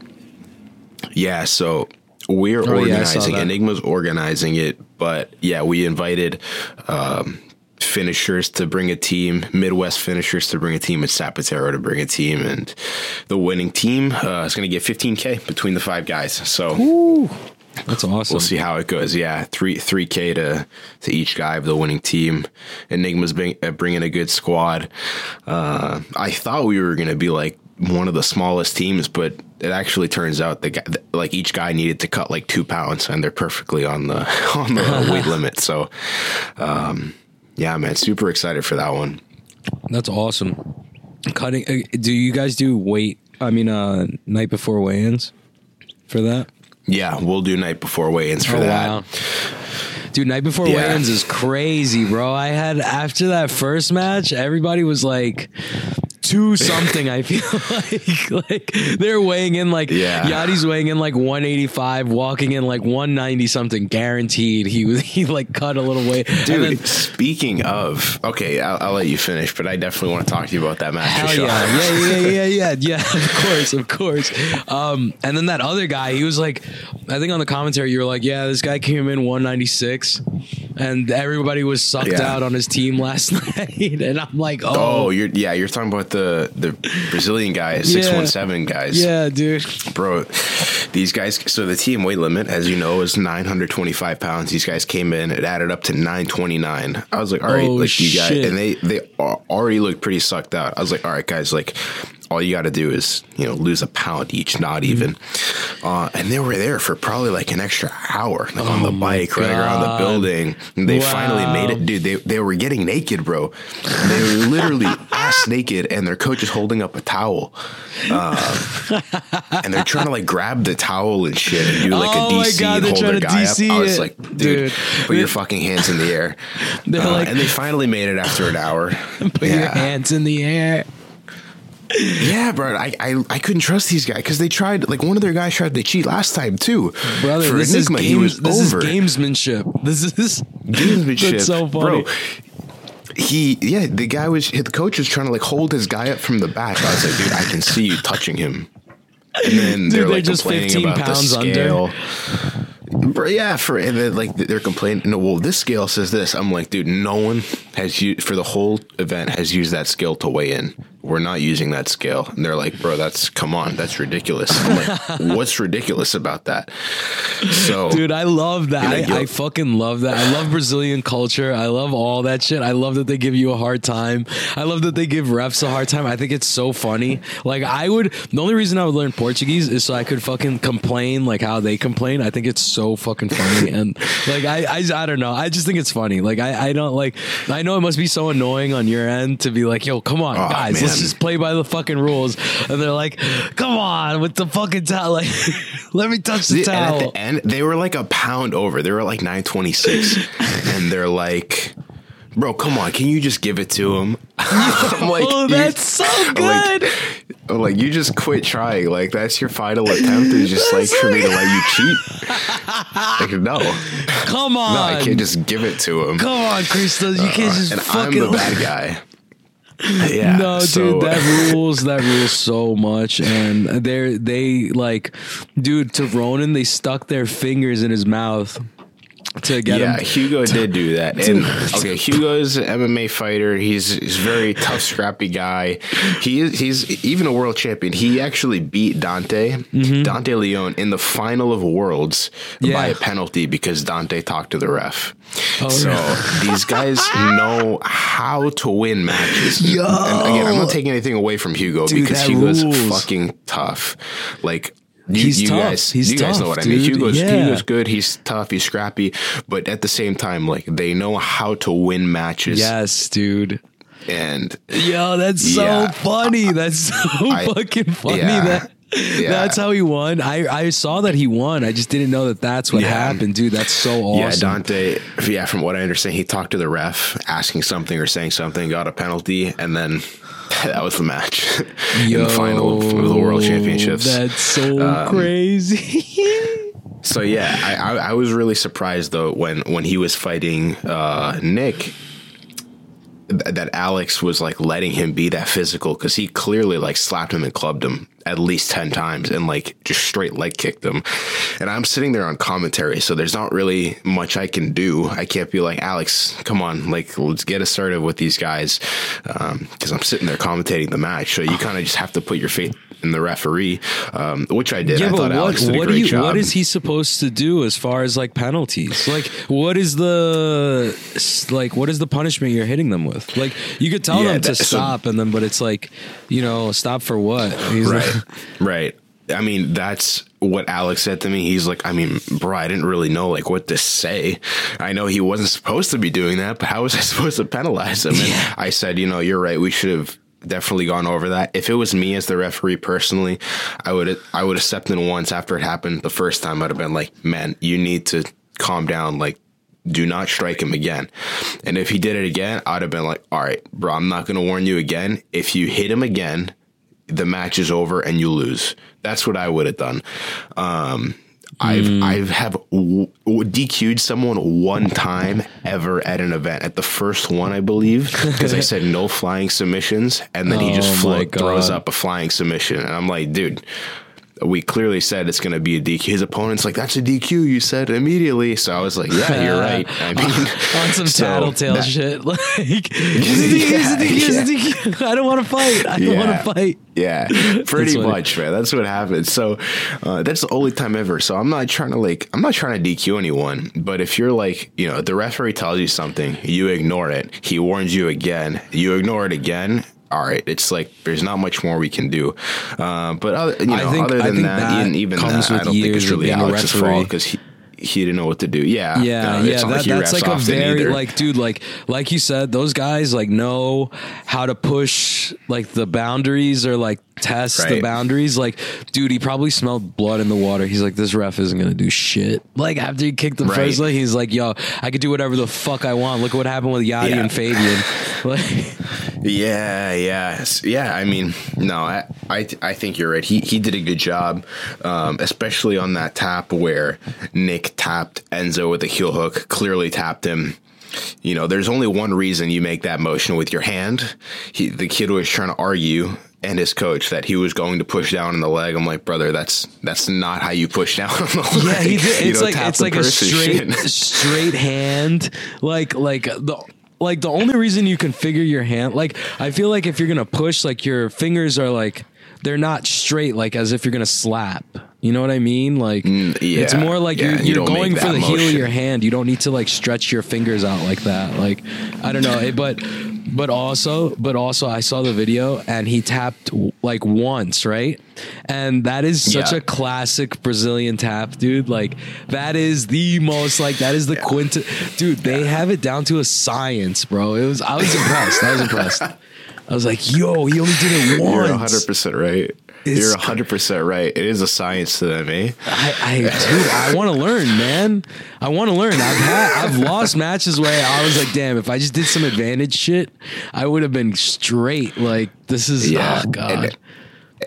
B: Yeah, so we're
A: Oh, yeah,
B: organizing.
A: that.
B: Enigma's organizing it, but yeah, we invited um, finishers to bring a team, Midwest finishers to bring a team, and Zapatero to bring a team, and the winning team uh, is going to get 15k between the five guys. So
A: That's awesome.
B: we'll see how it goes. Yeah, three three k to to each guy of the winning team. Enigma's bring, uh, bringing a good squad. Uh, I thought we were going to be like one of the smallest teams, but it actually turns out the guy, like each guy needed to cut like two pounds, and they're perfectly on the <laughs> on the <laughs> weight limit. So, um, yeah, man, super excited for that one.
A: That's awesome. Cutting. Uh, do you guys do weight? I mean, uh, night before weigh-ins for that.
B: Yeah, we'll do night before weigh-ins for
A: Oh,
B: that.
A: wow. Dude, night before
B: Yeah.
A: weigh-ins is crazy, bro. I had after that first match, everybody was like two something. I feel <laughs> like like they're weighing in like
B: Yeah.
A: Yachty's weighing in like 185, walking in like 190 something, guaranteed. He was <laughs> he like cut a little weight.
B: Dude,
A: then-
B: speaking of, okay, I'll, I'll let you finish, but I definitely want to talk to you about that match.
A: Hell yeah, yeah, yeah, yeah, yeah, <laughs> yeah. Of course, of course. Um, and then that other guy, he was like, I think on the commentary, you were like, yeah, this guy came in 196, and everybody was sucked
B: Yeah.
A: out on his team <laughs> last night. And I'm like,
B: Oh,
A: oh,
B: you're yeah, you're talking about the the Brazilian guy, six one seven guys.
A: yeah, dude.
B: bro. These guys. So the team weight limit, as you know, is nine hundred twenty five pounds. These guys came in, it added up to nine twenty nine. I was like, all right,
A: Oh,
B: like you guys, and they they already looked pretty sucked out. I was like, all right, guys, like. All you got to do is, you know, lose a pound each, not even. Uh, and they were there for probably like an extra hour, like on the
A: Oh
B: bike, running around the building. And they finally made it, dude. They they were getting naked, bro. They were literally <laughs> ass naked, and their coach is holding up a towel and they're trying to like grab the towel and shit and do like
A: Oh
B: a DC
A: God,
B: and hold their guy
A: DC
B: up. I was like, dude,
A: Dude.
B: put your fucking hands in the air.
A: They're
B: Uh,
A: like-
B: and they finally made it after an hour. <laughs>
A: Put your hands in the air.
B: Yeah, bro. I, I I couldn't trust these guys because they tried like one of their guys tried to cheat last time too.
A: Brother,
B: For
A: this
B: Enigma,
A: is
B: he was.
A: This
B: over.
A: is gamesmanship. This is
B: Gamesmanship, <laughs>
A: That's so funny.
B: bro. He yeah, the guy was the coach was trying to like hold his guy up from the back. I was like, dude, I can see you touching him. And then they're,
A: they're
B: like
A: just
B: complaining
A: 15
B: about
A: pounds
B: the
A: under.
B: scale. Bro, yeah, for and then like they're complaining. No, well, this scale says this. I'm like, dude, no one has used for the whole event has used that scale to weigh in. We're not using that scale. And they're like, bro, that's come on, that's ridiculous. I'm like, <laughs> what's ridiculous about that? So,
A: Dude, I love that. I, I fucking love that. I love Brazilian culture. I love all that shit. I love that they give you a hard time. I love that they give refs a hard time. I think it's so funny. Like I would the only reason I would learn Portuguese is so I could fucking complain like how they complain. I think it's so fucking funny. <laughs> and like I, I I don't know. I just think it's funny. Like I, I don't like I know it must be so annoying on your end to be like, yo, come on,
B: Oh,
A: guys, let's just play by the fucking rules. And they're like, come on, with the fucking towel. <laughs> Like let me touch the
B: and
A: towel.
B: at the end, they were like a pound over. They were like 926, <laughs> and they're like, bro, come on, can you just give it to him? <laughs> I'm like,
A: oh, that's so good.
B: Like, I'm like, you just quit trying. Like, that's your final attempt is just like for me to let you cheat. Like, no, no,
A: Come on.
B: I can't just give it to him.
A: Come on, Crystal, You can't uh, just
B: and I'm
A: fucking.
B: the bad guy. Yeah,
A: no,
B: so-
A: dude, that rules. That rules so much, and they're they like, dude. To Ronan, they stuck their fingers in his mouth to get
B: yeah,
A: him.
B: Hugo did do that. <laughs> And okay, Hugo's an MMA fighter. He's he's a very tough, scrappy guy. He is he's even a world champion. He actually beat Dante Dante Leon in the final of Worlds by
A: Mm-hmm.
B: A penalty because Dante talked to the ref.
A: Oh,
B: so <laughs> these guys know how to win matches. And again, I'm not taking anything away from Hugo
A: Dude,
B: because Hugo's
A: rules.
B: fucking tough. Like You,
A: He's
B: you
A: tough.
B: guys,
A: He's
B: you guys know
A: tough,
B: what I mean.
A: dude.
B: Hugo's,
A: Yeah.
B: Hugo's good. He's tough. He's scrappy. But at the same time, like they know how to win matches.
A: Yes, dude.
B: And
A: Yo, that's so
B: Yeah.
A: funny. That's so
B: I-
A: fucking funny.
B: yeah.
A: That
B: Yeah.
A: that's how he won. I I saw that he won. I just didn't know that that's what
B: Yeah.
A: happened, dude. That's so awesome.
B: Yeah, Dante. Yeah, from what I understand, he talked to the ref, asking something or saying something, got a penalty, and then <laughs> that was the match <laughs> in the final of the World Championships.
A: That's so
B: Um,
A: crazy.
B: So yeah, I, I I was really surprised though when when he was fighting uh, Nick. Th- That Alex was like letting him be that physical because he clearly like slapped him and clubbed him at least 10 times and like just straight leg kicked him. And I'm sitting there on commentary, so there's not really much I can do. I can't be like, Alex, come on, like, let's get assertive with these guys Um because I'm sitting there commentating the match. So you kind of just have to put your faith in the referee, um, which I did.
A: yeah,
B: I
A: but
B: thought
A: what what do you
B: job.
A: what is he supposed to do as far as like penalties? Like what is the like what is the punishment you're hitting them with? Like you could tell
B: Yeah,
A: them to
B: that- so-
A: stop and then but it's like, you know, stop for what? He's
B: right
A: like,
B: right i mean that's what alex said to me he's like i mean bro i didn't really know like what to say i know he wasn't supposed to be doing that but how was i <laughs> supposed to penalize him and
A: Yeah.
B: i said you know you're right we should have definitely gone over that if it was me as the referee personally i would i would have stepped in once after it happened the first time i'd have been like man you need to calm down like do not strike him again. And if he did it again, I'd have been like, all right, bro, I'm not going to warn you again. If you hit him again, the match is over and you lose. That's what I would have done. Um, I've hmm. I've have w- w- DQ'd someone one time ever at an event at the first one I believe because I said no flying submissions and then he <laughs> oh just
A: Oh
B: float, throws up a flying submission and I'm like dude we clearly said it's going to be a DQ. His opponent's like, "That's a DQ." You said immediately, so I was like, "Yeah, you're <laughs> right." I mean, <laughs>
A: on some
B: so
A: tattletale
B: that-
A: shit. <laughs> Like, a DQ, it's a DQ, it's a DQ. I don't want to fight. I don't want to fight.
B: Yeah, pretty much, man. That's what happens. So uh, that's the only time ever. So I'm not trying to like, I'm not trying to DQ anyone. But if you're like, you know, the referee tells you something, you ignore it. He warns you again, you ignore it again. All right, it's like there's not much more we can do. Uh, but other, you know,
A: I think-
B: other
A: I
B: than
A: think
B: that,
A: that
B: even, even
A: comes
B: that, I don't think it's really Alex's fault because he he didn't know what to do. Yeah,
A: Yeah, yeah, that,
B: he
A: that's like a very
B: either.
A: like, dude, like, like you said, those guys like know how to push like the boundaries or like test the boundaries. Like, dude, he probably smelled blood in the water. He's like, this ref isn't gonna do shit. Like after he kicked the
B: Right.
A: first leg, he's like, yo, I could do whatever the fuck I want. Look what happened with Yadi
B: Yeah.
A: and Fabian. <laughs> Like,
B: Yeah, yeah, yeah. I mean, no, I, I, I think you're right. He he did a good job, um, especially on that tap where Nick tapped Enzo with a heel hook. Clearly tapped him. You know, there's only one reason you make that motion with your hand. He, the kid was trying to argue, and his coach that he was going to push down on the leg. I'm like, brother, that's that's not how you push down on the
A: Yeah,
B: leg.
A: he did. It's like it's like a straight <laughs> straight hand. Like like the like the only reason you can figure your hand like I feel like if you're gonna push, like your fingers are like they're not straight, like as if you're gonna slap. You know what I mean? Like mm, it's
B: yeah.
A: more like
B: Yeah,
A: you're,
B: you
A: you're
B: don't
A: going for the heel of your hand. You don't need to like stretch your fingers out like that. Like I don't know, but but also but also I saw the video and he tapped like once, right? And that is such
B: Yeah.
A: a classic Brazilian tap, dude. Like that is the most like that is the quint. Dude, they have it down to a science, bro. It was I was impressed. I was impressed. I was like, yo, he only did it once.
B: You're
A: once.
B: 100 percent right.
A: It's-
B: You're 100 percent right. It is a science to them, eh?
A: I, I dude, I <laughs> want to learn, man. I want to learn. I've had, I've lost matches where I was like, damn, if I just did some advantage shit, I would have been straight. Like this is,
B: Yeah.
A: oh god.
B: And,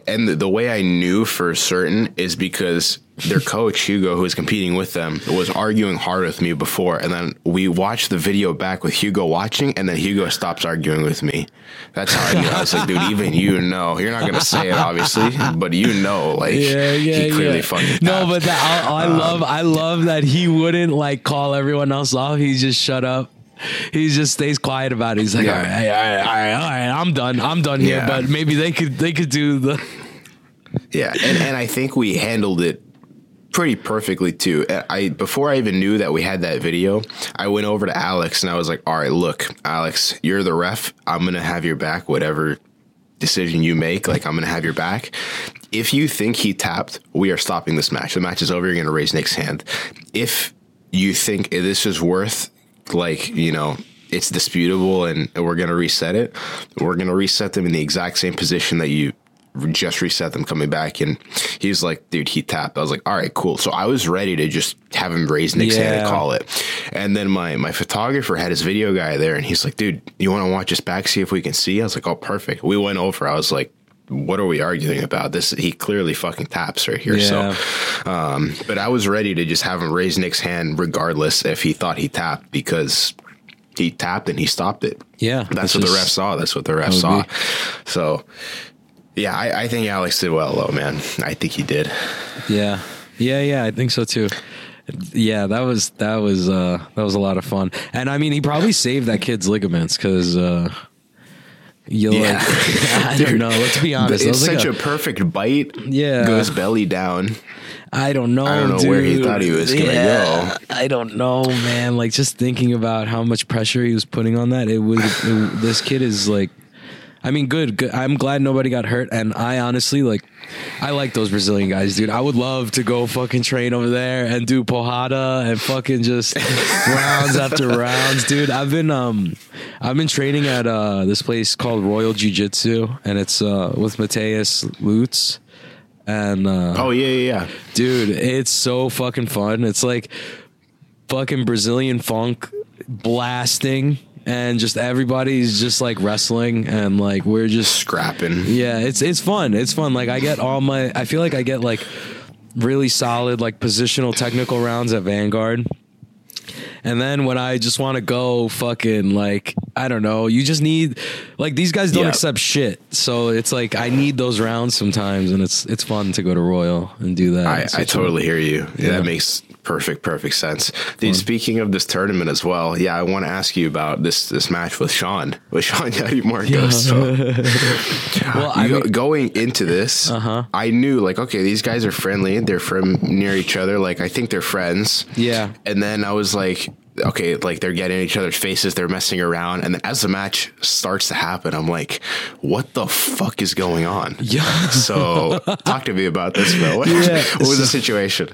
B: and the, the way I knew for certain is because their <laughs> coach Hugo, who was competing with them, was arguing hard with me before, and then we watched the video back with Hugo watching, and then Hugo stops arguing with me. That's how I knew. I was like, dude, even you know, you're not gonna say it, obviously, but you know, like,
A: yeah, yeah,
B: he clearly
A: yeah.
B: fucking
A: no, but that, I, I
B: Um,
A: love, I love that he wouldn't like call everyone else off. He just shut up. <laughs> He just stays quiet about it. He's like,
B: Yeah.
A: all right, all right, all right, all right, I'm done. I'm done here.
B: Yeah.
A: But maybe they could, they could do the. <laughs>
B: Yeah, and, and I think we handled it pretty perfectly too. I before I even knew that we had that video, I went over to Alex and I was like, "All right, look, Alex, you're the ref. I'm gonna have your back, whatever decision you make. Like, I'm gonna have your back. if you think he tapped, we are stopping this match. The match is over. You're going to raise Nick's hand. If you think this is worth, like, you know, it's disputable and we're going to reset it, we're going to reset them in the exact same position that you just reset them coming back. And he was like, dude, he tapped. I was like, all right, cool. So I was ready to just have him raise Nick's hand and call it. And then my, my photographer had his video guy there and he's like, dude, you want to watch us back, see if we can see? I was like, oh, perfect. We went over. I was like, what are we arguing about? This he clearly fucking taps right here.
A: Yeah.
B: So, um, but I was ready to just have him raise Nick's hand regardless if he thought he tapped because he tapped and he stopped it.
A: Yeah,
B: That's what the ref saw. That's what the ref saw.
A: be.
B: So, yeah, I, I think Alex did well, though, man. I think he did.
A: Yeah. Yeah, yeah, I think so too. Yeah, that was that was uh that was a lot of fun. And I mean, he probably saved that kid's ligaments cuz uh you
B: Yeah.
A: like <laughs> I <laughs> don't know, let's be honest.
B: It's
A: was like
B: such
A: a-
B: a, perfect bite.
A: Yeah.
B: goes belly down.
A: I don't know.
B: I don't know
A: dude.
B: where he thought he was gonna
A: Yeah, I don't know, man. Like just thinking about how much pressure he was putting on that, it was it, this kid is like. I mean, good, good. I'm glad nobody got hurt, and I honestly like. I like those Brazilian guys, dude. I would love to go fucking train over there and do porrada and fucking just <laughs> rounds after rounds, dude. I've been um, I've been training at uh this place called Royal Jiu Jitsu, and it's uh with Mateus Lutz, and uh,
B: Oh yeah, yeah, yeah.
A: dude it's so fucking fun it's like fucking brazilian funk blasting and just everybody's just like wrestling and like we're just
B: Scrapping.
A: yeah it's it's fun. It's fun. Like i get all my i feel like i get like really solid like positional technical rounds at vanguard. And then when I just want to go fucking like I don't know, you just need like these guys don't
B: Yeah.
A: accept shit. So it's like I need those rounds sometimes and it's it's fun to go to Royal and do that.
B: I, I
A: a-
B: totally hear you. Yeah,
A: Yeah.
B: that makes perfect, perfect sense. Dude, speaking of this tournament as well, yeah, I want to ask you about this this match with Sean, with <laughs> Sean Yadi Marcos. So, <laughs>
A: Well, I
B: you
A: mean,
B: going into this,
A: Uh-huh.
B: I knew like, okay, these guys are friendly. They're from near each other. Like, I think they're friends.
A: Yeah.
B: And then I was like, okay, like they're getting each other's faces, they're messing around, and as the match starts to happen, I'm like, what the fuck is going on?
A: Yeah.
B: So <laughs> talk to me about this, Phil. What, <laughs>
A: Yeah,
B: what was the situation?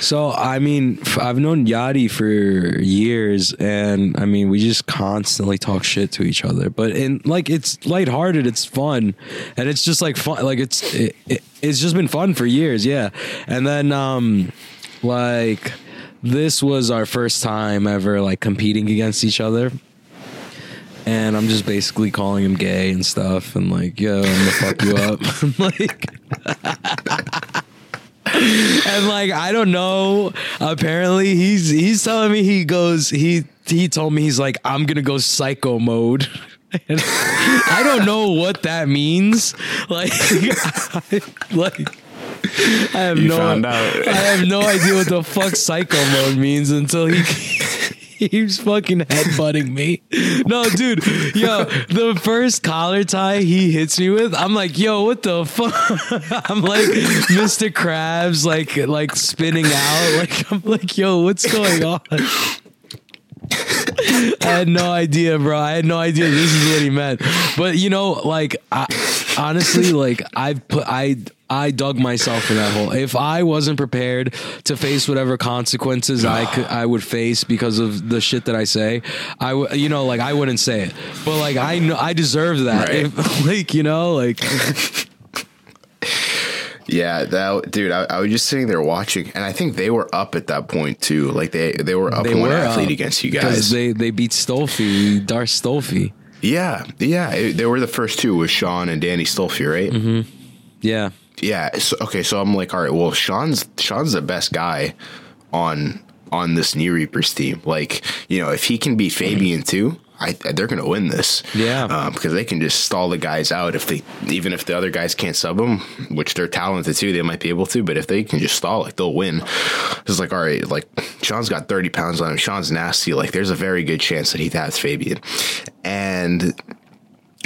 A: So I mean, I've known Yadi for years, and I mean, we just constantly talk shit to each other. But in like, it's lighthearted, it's fun, and it's just like fun. Like it's it, it, it's just been fun for years, yeah. And then um, like this was our first time ever like competing against each other. And I'm just basically calling him gay and stuff, and like, yo, I'm gonna fuck you up, <laughs> like. and like I don't know. Apparently he's he's telling me he goes he he told me he's like I'm gonna go psycho mode. <laughs> I don't know what that means. Like, <laughs> I, like <laughs> I have
B: You
A: no. I have no idea what the fuck psycho mode means until he <laughs> keeps fucking headbutting me. No, dude, yo, the first collar tie he hits me with, I'm like, yo, what the fuck? <laughs> I'm like Mr. Krabs, like like spinning out. Like I'm like, yo, what's going on? I had no idea, bro. I had no idea this is what he meant. But you know, like I, honestly, like I've put I I dug myself in that hole. If I wasn't prepared to face whatever consequences I could I would face because of the shit that I say, I would you know like I wouldn't say it. But like I know I deserve that.
B: Right.
A: If, <laughs> like you know like
B: Yeah, that dude, I, I was just sitting there watching, and I think they were up at that point too. Like they they were up
A: they
B: one
A: were
B: athlete against you guys.
A: they they beat Stolfi, Dar Stolfi.
B: yeah, yeah, it- they were the first two with Sean and Danny Stolfi, right?
A: Mm-hmm. Yeah.
B: Yeah. So, okay, so I'm like, all right, well, Sean's Sean's the best guy on on this New Reapers team. Like, you know, if he can beat Fabian too, I, they're going to win this.
A: Yeah.
B: um, because they can just stall the guys out if they, even if the other guys can't sub them, which they're talented too, they might be able to. But if they can just stall, like they'll win. It's like, all right, like Sean's got 30 pounds on him. Sean's nasty. Like, there's a very good chance that he has Fabian, and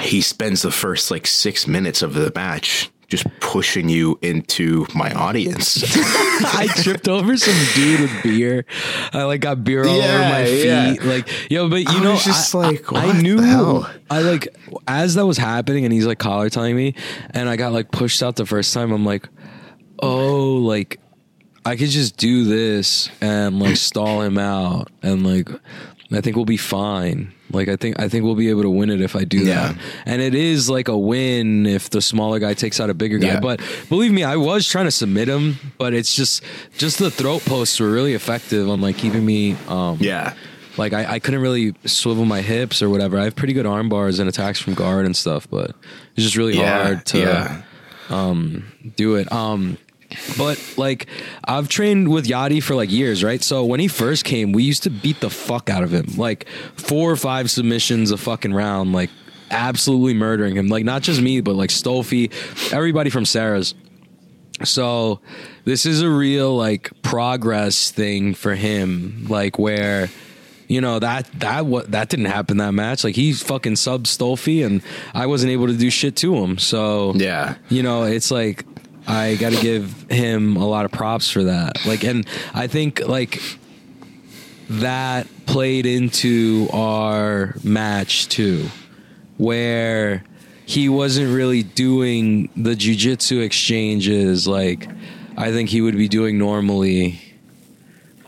B: he spends the first like six minutes of the match just pushing you into my audience. <laughs>
A: I tripped over some dude with beer. I like got beer all over my feet.
B: yeah.
A: Like, yo, but you
B: I
A: know,
B: just
A: I,
B: like,
A: I, I knew. I like as that was happening, and he's like collar telling me, and I got like pushed out the first time. I'm like, oh, like I could just do this and like stall him out, and like I think we'll be fine. Like I think I think we'll be able to win it if I do
B: Yeah.
A: that. And it is like a win if the smaller guy takes out a bigger guy.
B: Yeah.
A: But believe me, I was trying to submit him, but it's just just the throat posts were really effective on like keeping me um
B: yeah.
A: like I, I couldn't really swivel my hips or whatever. I have pretty good arm bars and attacks from guard and stuff, but it's just really
B: Yeah.
A: hard to
B: yeah.
A: do it. Um, but like I've trained with Yadi for like years, right? So when he first came, we used to beat the fuck out of him, like four or five submissions a fucking round, like absolutely murdering him. Like not just me, but like Stolfi, everybody from Sarah's. So this is a real like progress thing for him, like where you know that that what that didn't happen that match. Like he fucking sub Stolfi, and I wasn't able to do shit to him. So
B: Yeah.
A: you know, it's like I got to give him a lot of props for that. Like, and I think like that played into our match too, where he wasn't really doing the jujitsu exchanges like I think he would be doing normally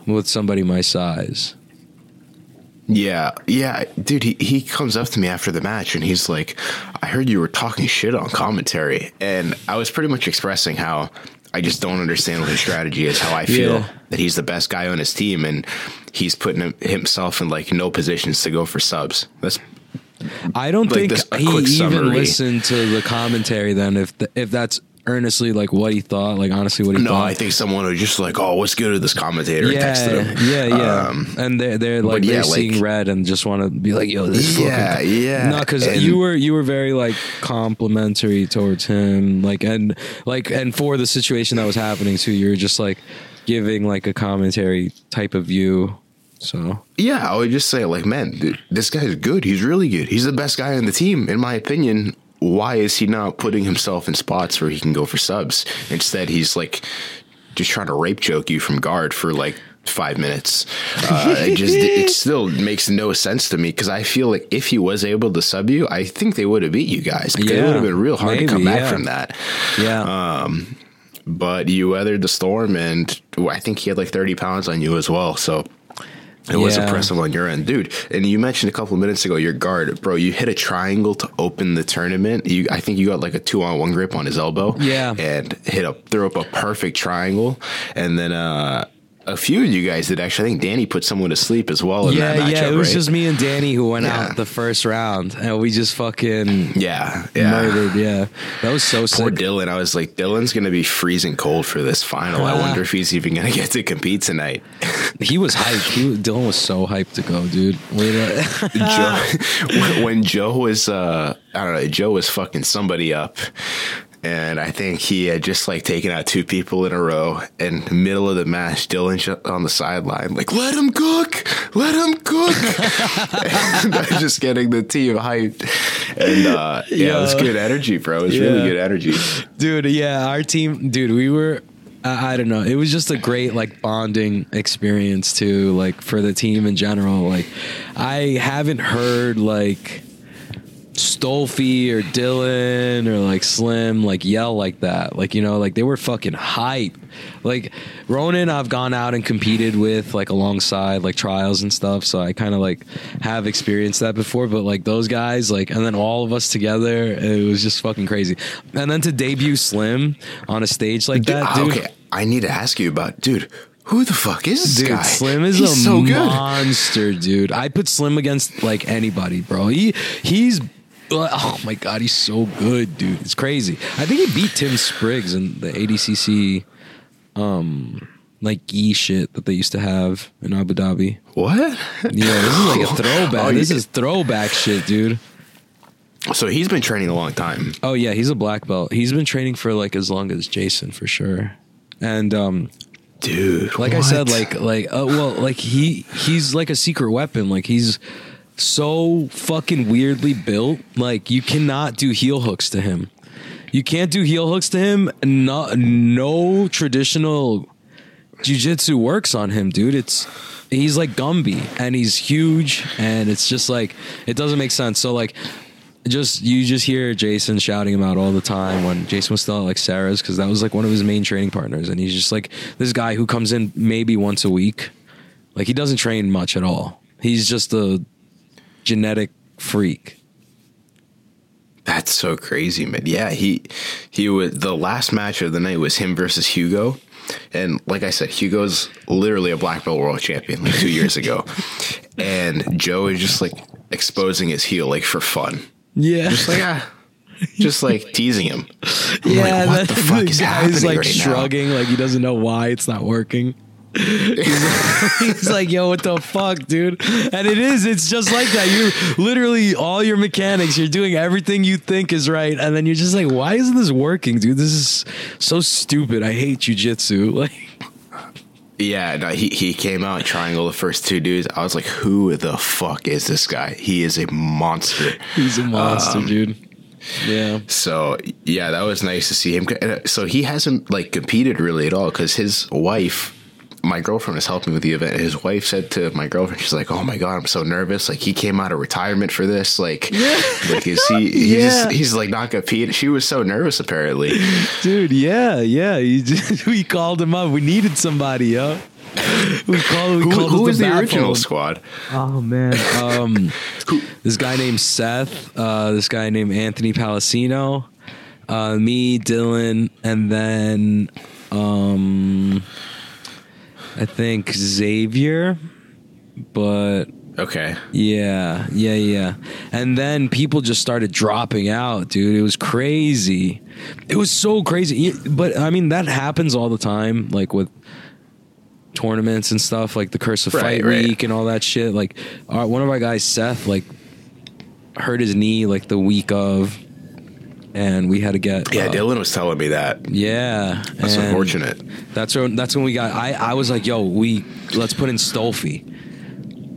A: with somebody my size.
B: Yeah, yeah, dude. He, he comes up to me after the match and he's like, "I heard you were talking shit on commentary," and I was pretty much expressing how I just don't understand what his strategy is. How I feel
A: Yeah.
B: that he's the best guy on his team and he's putting himself in like no positions to go for subs. That's
A: I don't
B: Like
A: think
B: this-
A: he even listened to the commentary then if th- if that's earnestly like what he thought, like honestly what he
B: no.
A: thought.
B: No, I think someone was just like, "Oh, what's good with this commentator?"
A: yeah,
B: texted him.
A: yeah, yeah.
B: Um,
A: and they're they're like
B: yeah,
A: they're
B: like-
A: seeing red and just want to be like, yo, this is
B: Yeah,
A: fucking
B: yeah,
A: No, because you were you were very like complimentary towards him, like and like and for the situation that was happening too, you were just like giving like a commentary type of view. So
B: Yeah, I would just say like, man, th- this guy's good. He's really good. He's the best guy on the team, in my opinion. Why is he not putting himself in spots where he can go for subs? Instead, he's like just trying to rape joke you from guard for like five minutes. Uh, it just it <laughs> still makes no sense to me because I feel like if he was able to sub you, I think they would have beat you guys. Because it would have been real hard
A: maybe,
B: to come back
A: yeah.
B: from that.
A: yeah, Um,
B: But you weathered the storm, and I think he had like thirty pounds on you as well. So it was
A: Yeah.
B: impressive on your end, dude. And you mentioned a couple of minutes ago your guard, bro. You hit a triangle to open the tournament. You, I think you got like a two on one grip on his elbow.
A: Yeah.
B: and hit a threw up a perfect triangle, and then uh, a few of you guys did actually. I think Danny put someone to sleep as well. In
A: yeah,
B: that matchup,
A: yeah. It was
B: right?
A: just me and Danny who went
B: Yeah.
A: out the first round, and we just fucking
B: yeah, yeah.
A: murdered. Yeah, that was so
B: Poor
A: sick.
B: Dylan. I was like, Dylan's gonna be freezing cold for this final. I wonder if he's even gonna <laughs> get to compete tonight. <laughs>
A: He was hyped. He was, Dylan was so hyped to go, dude. Wait, <laughs>
B: Joe, when Joe was, uh, I don't know, Joe was fucking somebody up. And I think he had just like taken out two people in a row. And the middle of the match, Dylan on the sideline, like, let him cook, let him cook. <laughs> and I was just getting the team hyped. And uh, yeah, it was good energy, bro. It was really good energy.
A: dude yeah our team dude we were I, I don't know it was just a great like bonding experience too like for the team in general like i haven't heard like Stolfi or Dylan or like Slim like yell like that. Like, you know, like they were fucking hype. Like Ronan I've gone out and competed with like alongside like trials and stuff. So I kind of like have experienced that before. But like those guys, like and then all of us together, it was just fucking crazy. And then to debut Slim on a stage like that,
B: Ah,
A: dude.
B: Okay, I need to ask you about, dude. Who the fuck is this
A: Dude,
B: guy?
A: Slim is
B: He's
A: a
B: so
A: monster, dude. I put Slim against like anybody, bro. He he's <laughs> oh my god, he's so good, dude. It's crazy. I think he beat Tim Spriggs in the ADCC um like e shit that they used to have in Abu Dhabi.
B: What?
A: Yeah, this is like a <laughs> throwback.
B: Oh,
A: this is throwback shit, dude.
B: So he's been training a long time.
A: Oh yeah, he's a black belt. He's been training for like as long as Jason for sure. And um
B: Dude,
A: like I said, like like uh, well, like he he's like a secret weapon. Like he's so fucking weirdly built. Like you cannot do heel hooks to him. You can't do heel hooks to him. No, no traditional jujitsu works on him, dude. It's he's like Gumby and he's huge and it's just like it doesn't make sense. So like just you just hear Jason shouting him out all the time when Jason was still at like Sarah's because that was like one of his main training partners and he's just like this guy who comes in maybe once a week. Like he doesn't train much at all. He's just a genetic freak.
B: That's so crazy, man. Yeah, he he was the last match of the night was him versus Hugo. And like I said, Hugo's literally a black belt world champion like two years ago. <laughs> And Joe is just like exposing his heel like for fun.
A: Yeah.
B: Just like ah just like <laughs> teasing him. I'm
A: yeah,
B: like, what the fuck <laughs> is happening
A: guy's like
B: right now?
A: shrugging, like he doesn't know why it's not working. He's, <laughs> he's like, "Yo, what the fuck, dude?" And it is. It's just like that. You literally all your mechanics. You're doing everything you think is right, and then you're just like, "Why isn't this working, dude? This is so stupid. I hate jujitsu." <laughs> Like,
B: Yeah, no, he he came out triangle the first two dudes. I was like, who the fuck is this guy? He is a monster. <laughs>
A: he's a monster,
B: Um,
A: dude. Yeah.
B: So yeah, that was nice to see him. Uh, So he hasn't like competed really at all because his wife, my girlfriend, was helping with the event. His wife said to my girlfriend, she's like, "Oh my god, I'm so nervous. Like he came out of retirement for this. Like, like is he? <laughs> He's
A: Yeah.
B: he's like not competing. She was so nervous apparently.
A: Dude, yeah, yeah. <laughs> Just, we called him up. We needed somebody, yo. We called. We
B: Who,
A: called
B: who was the
A: bat
B: original squad?
A: Oh man, um, this guy named Seth, uh, this guy named Anthony Palacino, uh, me, Dylan, and then um, I think Xavier. But
B: Okay,
A: yeah, yeah, yeah. And then people just started dropping out, dude. It was crazy. It was so crazy. But I mean, that happens all the time, like with tournaments and stuff, like the Curse of
B: Right,
A: Fight
B: right.
A: Week and all that shit. Like, our, one of our guys, Seth, like hurt his knee like the week of, and we had to get
B: yeah,
A: uh,
B: Dylan was telling me that.
A: Yeah,
B: That's unfortunate.
A: That's when that's when we got. I I was like, yo, we let's put in Stolfi.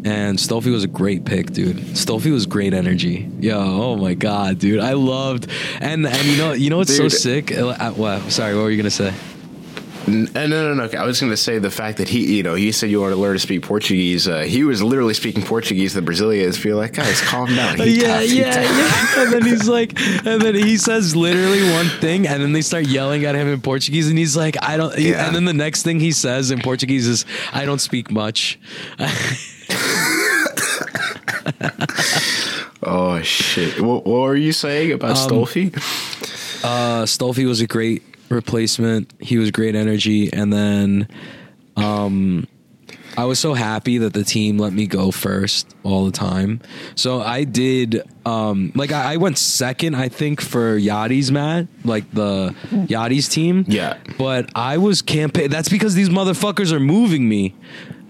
A: And Stolfi was a great pick, dude. Stolfi was great energy. Yo, oh my god, dude, I loved. And and you know you know what's so sick? Uh, What? Sorry, what were you gonna say?
B: Uh, No, no, no. I was going to say the fact that he, you know, he said you want to learn to speak Portuguese. Uh, he was literally speaking Portuguese. The Brazilians feel like, guys, calm down. He
A: yeah,
B: tough,
A: yeah,
B: tough."
A: yeah. And then he's like, and then he says literally one thing, and then they start yelling at him in Portuguese, and he's like, I don't.
B: Yeah.
A: And then the next thing he says in Portuguese is, I don't speak much. <laughs>
B: Oh shit! What, what were you saying about
A: Um,
B: Stolfi?
A: uh, Stolfi was a great replacement. He was great energy, and then um, I was so happy that the team let me go first all the time. So I did um, like I, I went second, I think, for Yachty's mat, like the Yachty's team.
B: Yeah.
A: but I was campaign. That's because these motherfuckers are moving me.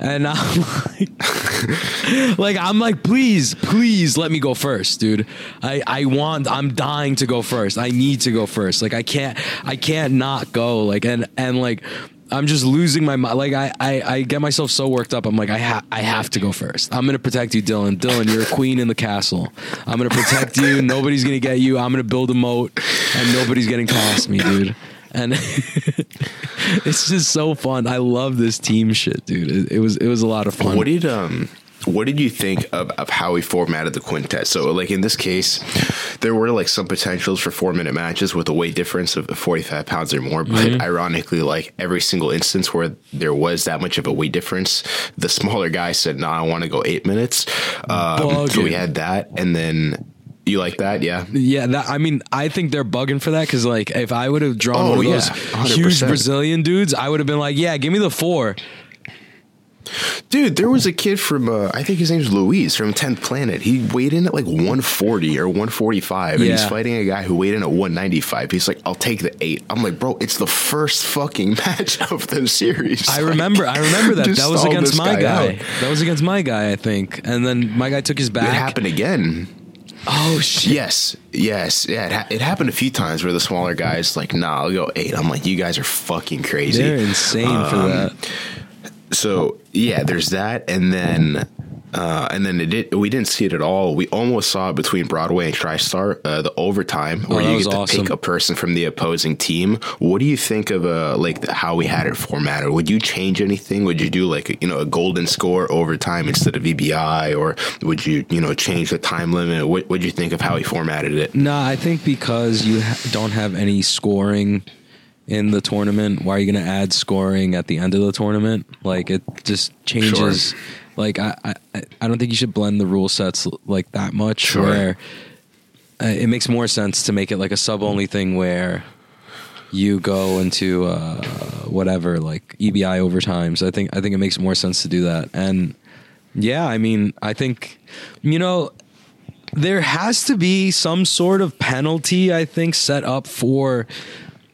A: And I'm <laughs> like, like I'm like, please, please let me go first, dude. I I want, I'm dying to go first. I need to go first. Like I can't, I can't not go. Like and and like. I'm just losing my mind. Like I, I, I get myself so worked up. I'm like, I, ha- I have to go first. I'm gonna protect you, Dylan. Dylan, you're a queen in the castle. I'm gonna protect you. Nobody's gonna get you. I'm gonna build a moat, and nobody's getting past me, dude. And <laughs> it's just so fun. I love this team shit, dude. It, it was, it was a lot of fun.
B: What did um what did you think of, of how we formatted the quintet? So like in this case, there were like some potentials for four minute matches with a weight difference of 45 pounds or more. But
A: Mm-hmm.
B: ironically, like every single instance where there was that much of a weight difference, the smaller guy said, no, I want to go eight minutes. Um, so we had that. And then you like that? Yeah.
A: Yeah, that I mean, I think they're bugging for that because, like, if I would have drawn
B: Oh,
A: one of
B: yeah,
A: those
B: 100%.
A: huge Brazilian dudes, I would have been like, "Yeah, give me the four.
B: Dude, there was a kid from, uh, I think his name's Luis from 10th Planet. He weighed in at like 140 or 145, and he's fighting a guy who weighed in at 195. He's like, I'll take the eight. I'm like, bro, it's the first fucking <laughs> match of the series.
A: I
B: Like,
A: remember, I remember that. That was against my guy.
B: out.
A: That was against my guy, I think. And then my guy took his back.
B: It happened again.
A: Oh shit!
B: Yes, yes, yeah. It, ha- it happened a few times where the smaller guys like, nah, I'll go eight. I'm like, you guys are fucking crazy.
A: They're insane for
B: Um,
A: that.
B: So yeah, there's that, and then Uh, and then it did, we didn't see it at all. We almost saw it between Broadway and TriStar, uh, the overtime, where
A: Oh,
B: you get to
A: awesome.
B: pick a person from the opposing team. What do you think of uh, like the, how we had it formatted? Would you change anything? Would you do like a, you know a golden score overtime instead of EBI, or would you you know change the time limit? What would you think of how he formatted it?
A: No, I think because you ha- don't have any scoring in the tournament, why are you going to add scoring at the end of the tournament? Like it just changes.
B: Sure.
A: Like I, I, I don't think you should blend the rule sets like that much.
B: Sure.
A: Where uh, it makes more sense to make it like a sub only thing where you go into uh, whatever like EBI overtimes. I think I think it makes more sense to do that. And yeah, I mean, I think you know there has to be some sort of penalty I think set up for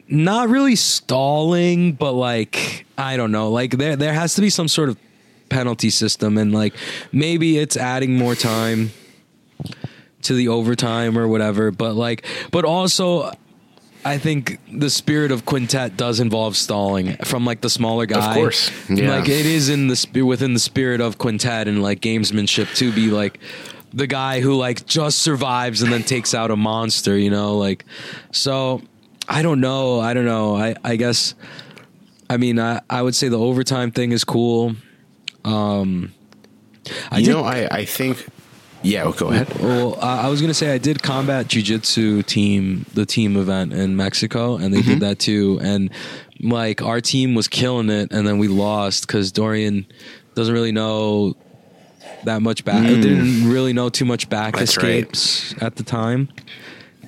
A: not really stalling, but like I don't know, like there there has to be some sort of penalty system and like maybe it's adding more time to the overtime or whatever, but like but also I think the spirit of quintet does involve stalling from like the smaller guy.
B: Of course, yeah.
A: Like it is in the sp- within the spirit of quintet and like gamesmanship to be like the guy who like just survives and then takes out a monster, you know, like so I don't know, I don't know. I I guess I mean I I would say the overtime thing is cool. Um I
B: you
A: did
B: know, I I think. Yeah, well, go ahead.
A: well, I I was gonna say I did combat jujitsu team, the team event in Mexico, and they
B: Mm-hmm.
A: did that too. And like our team was killing it, and then we lost because Dorian doesn't really know that much back. Didn't really know too much back
B: Mm. That's right.
A: escapes at the time,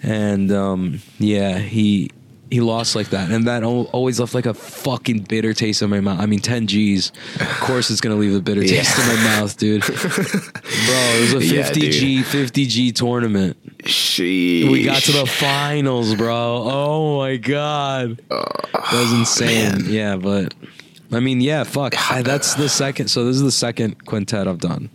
A: and um, yeah, he he lost like that, and that al- always left like a fucking bitter taste in my mouth. I mean, ten G's, of course, it's gonna leave a bitter taste in my mouth, dude. <laughs> Bro, it was a
B: Yeah,
A: fifty G fifty G tournament.
B: She.
A: We got to the finals, bro. Oh my god, that was oh, insane.
B: man.
A: Yeah, but I mean, yeah, fuck. I, that's the second. So this is the second quintet I've done.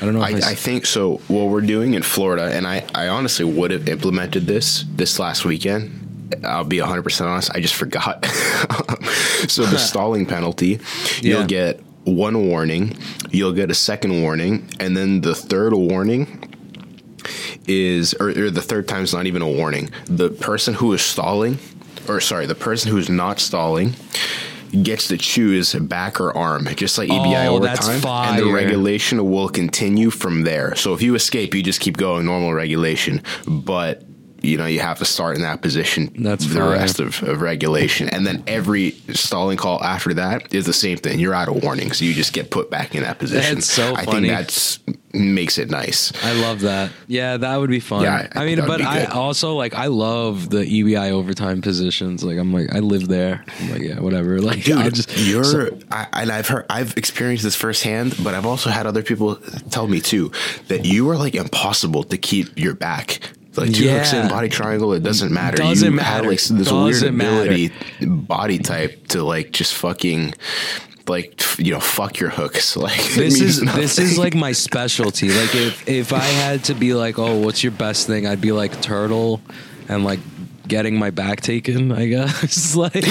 A: I don't know. If
B: I,
A: I,
B: I think so. What we're doing in Florida, and I, I honestly would have implemented this this last weekend. I'll be 100% honest. I just forgot. <laughs> so, the <laughs> stalling penalty,
A: Yeah.
B: you'll get one warning, you'll get a second warning, and then the third warning is, or, or the third time's not even a warning. The person who is stalling, or sorry, the person who's not stalling, gets to choose back or arm, just like EBI
A: Oh,
B: overtime, and the regulation will continue from there. So if you escape, you just keep going normal regulation, but you know you have to start in that position.
A: That's
B: the
A: fire.
B: rest of, of regulation, and then every stalling call after that is the same thing. You're out of warning, so you just get put back in that position.
A: That's so
B: I
A: funny.
B: think that's makes it nice.
A: I love that. Yeah, that would be fun.
B: Yeah, I
A: I mean,
B: think that would
A: but I also like I love the EBI overtime positions. Like I'm like I live there. I'm like yeah, whatever. <laughs> Like
B: Dude,
A: I just
B: you're,
A: so-
B: I, and I've heard, I've experienced this firsthand, but I've also had other people tell me too that you are like impossible to keep your back. Like two hooks in body triangle, it doesn't matter.
A: Doesn't
B: you
A: matter.
B: like this weird
A: Doesn't matter.
B: ability, body type to like just fucking, like you know, fuck your hooks. <laughs> Like
A: this is this is like my specialty. Like if if I had to be like, oh, what's your best thing? I'd be like turtle and like getting my back taken. I guess <laughs> like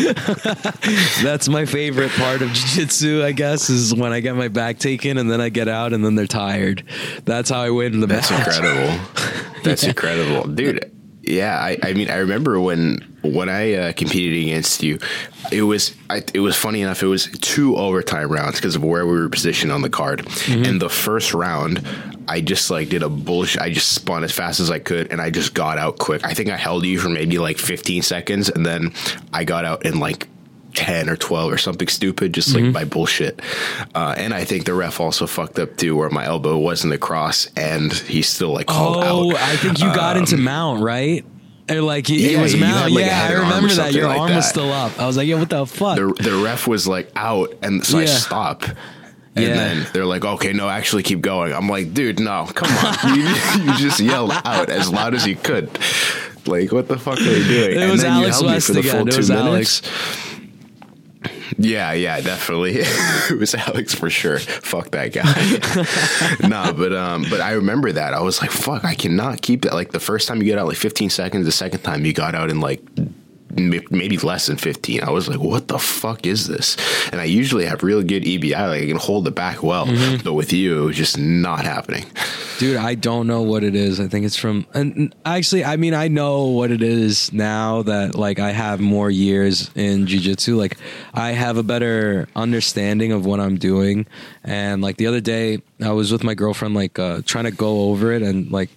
A: <laughs> that's my favorite part of jiu-jitsu i guess is when i get my back taken and then i get out and then they're tired that's how i win the
B: That's
A: match
B: incredible. <laughs> That's incredible, dude. Yeah, I, I mean, I remember when when I uh, competed against you, it was I, it was funny enough. It was two overtime rounds because of where we were positioned on the card. And the first round, I just like did a bullshit. I just spun as fast as I could, and I just got out quick. I think I held you for maybe like 15 seconds, and then I got out in like 10 or 12 or something stupid, just
A: Mm-hmm.
B: like by bullshit. Uh, and I think the ref also fucked up too, where my elbow wasn't the cross and he still like called
A: oh
B: out.
A: i think you got into mount right or like it, it was mount
B: like,
A: yeah i remember that your
B: like
A: arm was still up i was like yeah what the fuck
B: The, the ref was like out, and so I
A: Yeah.
B: stop. And
A: Yeah.
B: then they're like, okay, no, actually keep going. I'm like, dude, no, come on. <laughs> you, you just yelled out as loud as you could. Like, what the fuck are you doing?
A: It
B: and
A: was
B: then you
A: Alex
B: held me for the
A: again.
B: full
A: It
B: two
A: was
B: minutes.
A: Alex.
B: Yeah, yeah, definitely. <laughs> it was Alex for sure. Fuck that guy. <laughs> nah, but um, but I remember that. I was like, fuck, I cannot keep that. Like the first time you get out like 15 seconds, the second time you got out in like maybe less than 15. I was like, what the fuck is this? And I usually have really good EBI, like I can hold it back well.
A: Mm-hmm.
B: But with you, it was just not happening.
A: Dude, I don't know what it is. I think it's from and actually I mean I know what it is now that like I have more years in jiu-jitsu. Like I have a better understanding of what I'm doing. And like the other day I was with my girlfriend like uh trying to go over it and like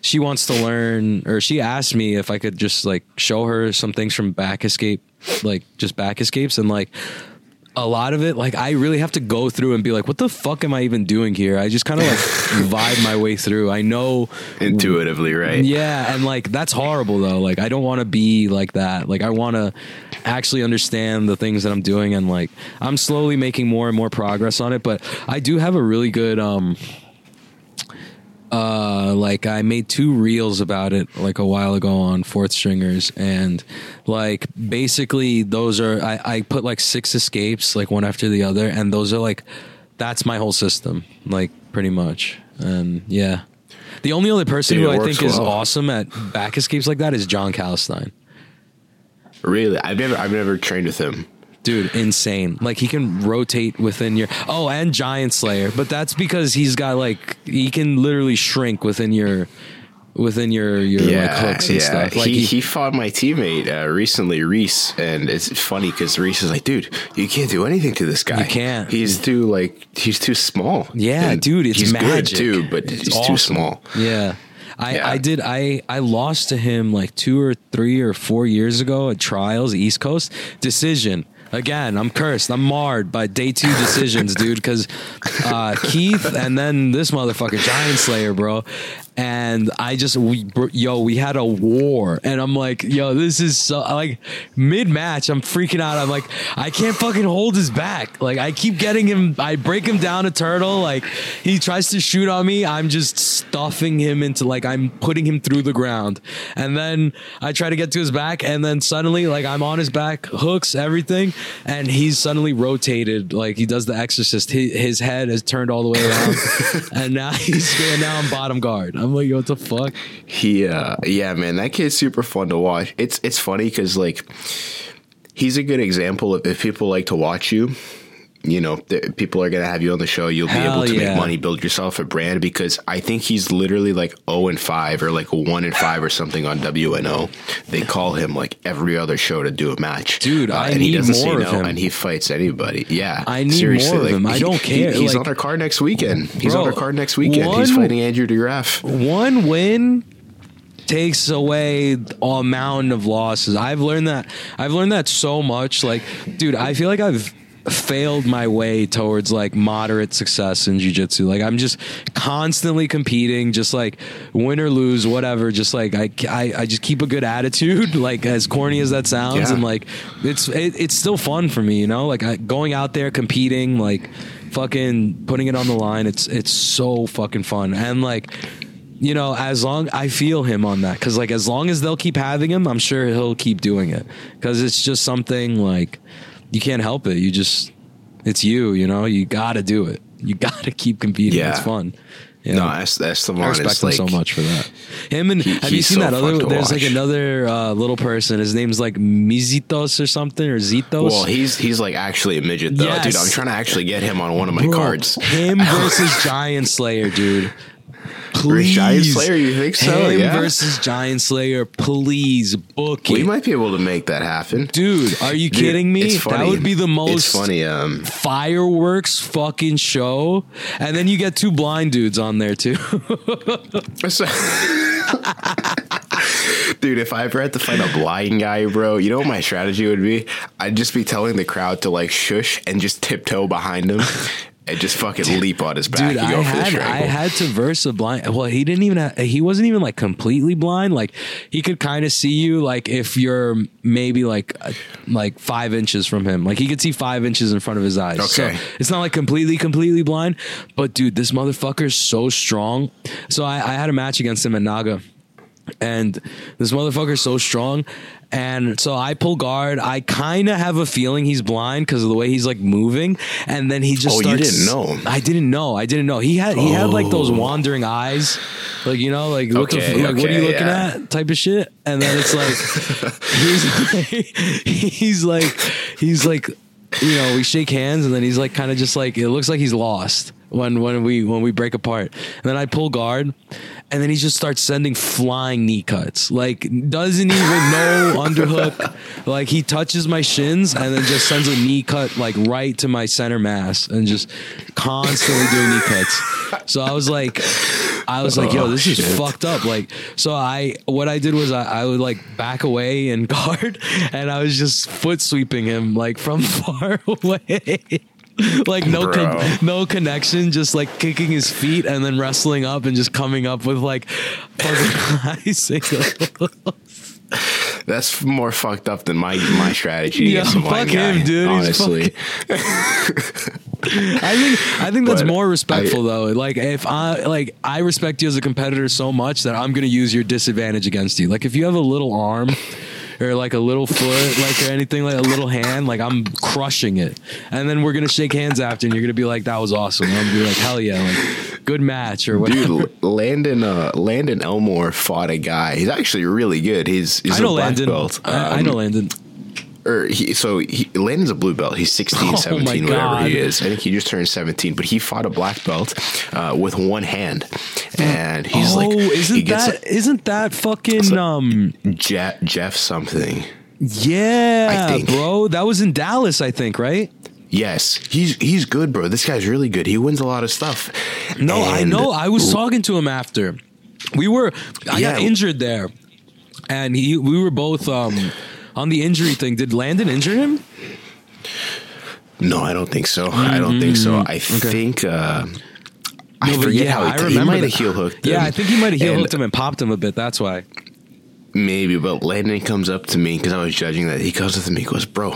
A: she wants to learn or she asked me if I could just like show her some things from back escape like just back escapes and like a lot of it, like I really have to go through and be like, what the fuck am I even doing here? I just kind of like <laughs> vibe my way through. I know
B: Intuitively, right?
A: yeah, and like that's horrible though. Like I don't want to be like that. Like I want to actually understand the things that I'm doing and like I'm slowly making more and more progress on it, but I do have a really good um uh like I made two reels about it like a while ago on fourth stringers. And like basically those are I, I put like six escapes like one after the other. And those are like that's my whole system like pretty much. And yeah. The only other person
B: Dude,
A: who I think is awesome at back escapes like that is John Calestine.
B: Really? I've never I've never trained with him.
A: Dude insane like he can rotate within your oh and giant slayer but that's because he's got like he can literally shrink within your within your your like hooks and stuff like
B: he, he fought my teammate uh, recently, Reese, and it's funny because Reese is like, "Dude, you can't do anything to this guy.
A: You can't.
B: He's too like he's too small.
A: Yeah,
B: And
A: dude, it's
B: he's
A: magic.
B: good too, but
A: It's
B: he's
A: awesome.
B: too small.
A: Yeah. I,
B: Yeah.
A: I did I I lost to him like two or three or four years ago at trials East Coast decision again I'm cursed. I'm marred by day two decisions <laughs> dude because uh, Keith and then this motherfucker Giant Slayer bro. And I just we br- yo we had a war. And I'm like yo this is so like mid match I'm freaking out. I'm like I can't fucking hold his back. Like I keep getting him I break him down a turtle. Like he tries to shoot on me. I'm just stuffing him into like I'm putting him through the ground. And then I try to get to his back and then suddenly like I'm on his back hooks everything and he's suddenly rotated like he does the exorcist his, his head has turned all the way around <laughs> and now he's now I'm bottom guard I'm like what the fuck
B: He, uh, yeah, man, that kid's super fun to watch. It's it's funny because like he's a good example of if people like to watch you. You know, th- people are gonna have you on the show. You'll be able to
A: yeah.
B: make money, build yourself a brand. Because I think he's literally like zero and five, or like one and five, or something on WNO. They call him like every other show to do a match,
A: Dude, uh, I
B: and he
A: need
B: doesn't say
A: more of
B: no,
A: him.
B: and he fights anybody. Yeah,
A: I need
B: seriously,
A: more of
B: like,
A: him. I
B: he-
A: don't
B: he-
A: care,
B: he's
A: like-
B: on our card next weekend. He's
A: Bro,
B: on our card next weekend. he's fighting Andrew DeGraff.
A: one win takes away a amount of losses. I've learned that. I've learned that so much. Like, dude, I feel like I've failed my way towards like moderate success in jiu-jitsu. Like i'm just constantly competing just like win or lose whatever. Just like i i, I just keep a good attitude <laughs> like as corny as that sounds.
B: Yeah.
A: and like it's it, it's still fun for me you know? Like I, going out there competing like fucking putting it on the line it's it's so fucking fun. And like you know, as long I feel him on that. Because like as long as they'll keep having him, I'm sure he'll keep doing it. Because it's just something like you can't help it. You just it's you, you know. You got to do it. You got to keep competing.
B: Yeah.
A: It's fun. Yeah.
B: No, that's that's the one.
A: I respect him
B: like,
A: so much for that. Him and
B: He-
A: have you seen
B: so
A: that other? There's like another uh, little person. His name's like Mizitos or something or Zitos.
B: Well, he's he's like actually a midget though,
A: Yes.
B: dude. I'm trying to actually get him on one of my
A: Bro,
B: cards.
A: Him <laughs> versus Giant Slayer, dude. Please.
B: Giant Slayer, you think so?
A: Him
B: Yeah.
A: versus Giant Slayer. Please book it.
B: We might be able to make that happen.
A: Dude, are you
B: Dude,
A: kidding me? That would be the most
B: It's funny. Um,
A: fireworks fucking show. And then you get two blind dudes on there too. <laughs>
B: dude, if I ever had to fight a blind guy, bro, you know what my strategy would be? I'd just be telling the crowd to like shush and just tiptoe behind him. And just fucking leap on his back
A: Dude, I
B: go for the
A: had I had to verse a blind. Well, he didn't even. Have, he wasn't even like completely blind. Like he could kind of see you. Like if you're maybe like uh, like five inches from him. Like he could see five inches in front of his eyes.
B: Okay.
A: So it's not like completely completely blind. But dude, this motherfucker is so strong. So I, I had a match against him at Naga. and this motherfucker's so strong. And so I pull guard. I kind of have a feeling he's blind because of the way he's like moving. And then he just
B: Oh, you didn't know?
A: I didn't know. I didn't know. He had he had like those
B: Oh.
A: wandering eyes, like you know, like what the
B: Okay,
A: like what are you looking
B: yeah.
A: at type of shit. And then it's like <laughs> he's <laughs> he's like he's like you know we shake hands and then he's like kind of just like it looks like he's lost when when we when we break apart and then i pull guard and then he just starts sending flying knee cuts. Like doesn't even know <laughs> underhook. Like he touches my shins and then just sends a knee cut like right to my center mass and just constantly doing knee cuts. So i was like i was like yo
B: Oh,
A: this is
B: shit.
A: fucked up. Like so i what i did was I, I would like back away and guard <laughs> and i was just foot sweeping him like from <laughs> far away like no con- no connection just like kicking his feet and then wrestling up and just coming up with like fucking <laughs> high singles.
B: That's more fucked up than my my strategy.
A: Yeah,
B: against the blind
A: fuck him,
B: guy,
A: dude.
B: Honestly,
A: I think I think that's
B: But
A: more respectful
B: I-
A: though. Like if I like I respect you as a competitor so much that I'm gonna use your disadvantage against you. Like if you have a little arm or like a little foot, like or anything like a little hand, like I'm crushing it. And then we're gonna shake hands after and you're gonna be like, that was awesome. And I'm gonna be like, hell yeah, like good match or whatever.
B: dude, Landon uh, Landon Elmore fought a guy. He's actually really good. He's he's
A: I know
B: a black
A: Landon.
B: belt.
A: I, I
B: Um,
A: know Landon.
B: Or he, so he, Landon's a blue belt. He's 16, <laughs>
A: Oh
B: 17, whatever
A: God.
B: he is. I think he just turned 17, but he fought a black belt uh, with one hand. And he's
A: oh,
B: like,
A: isn't that not that fucking um
B: Jeff, Jeff something.
A: yeah, bro? That was in Dallas, I think, right?
B: Yes, he's he's good, bro. This guy's really good. He wins a lot of stuff.
A: No, I know. I was talking to him after. We were I got injured there. And he we were both um on the injury thing. Did Landon injure him?
B: No, I don't think so. I don't think so. I think uh, I
A: No, but
B: forget
A: yeah,
B: how he,
A: I
B: he
A: remember
B: might have heel hooked.
A: Yeah. I think he might have heel hooked him and popped him a bit. That's why.
B: Maybe, but Landon comes up to me because I was judging that. He comes up to me, he goes, "Bro,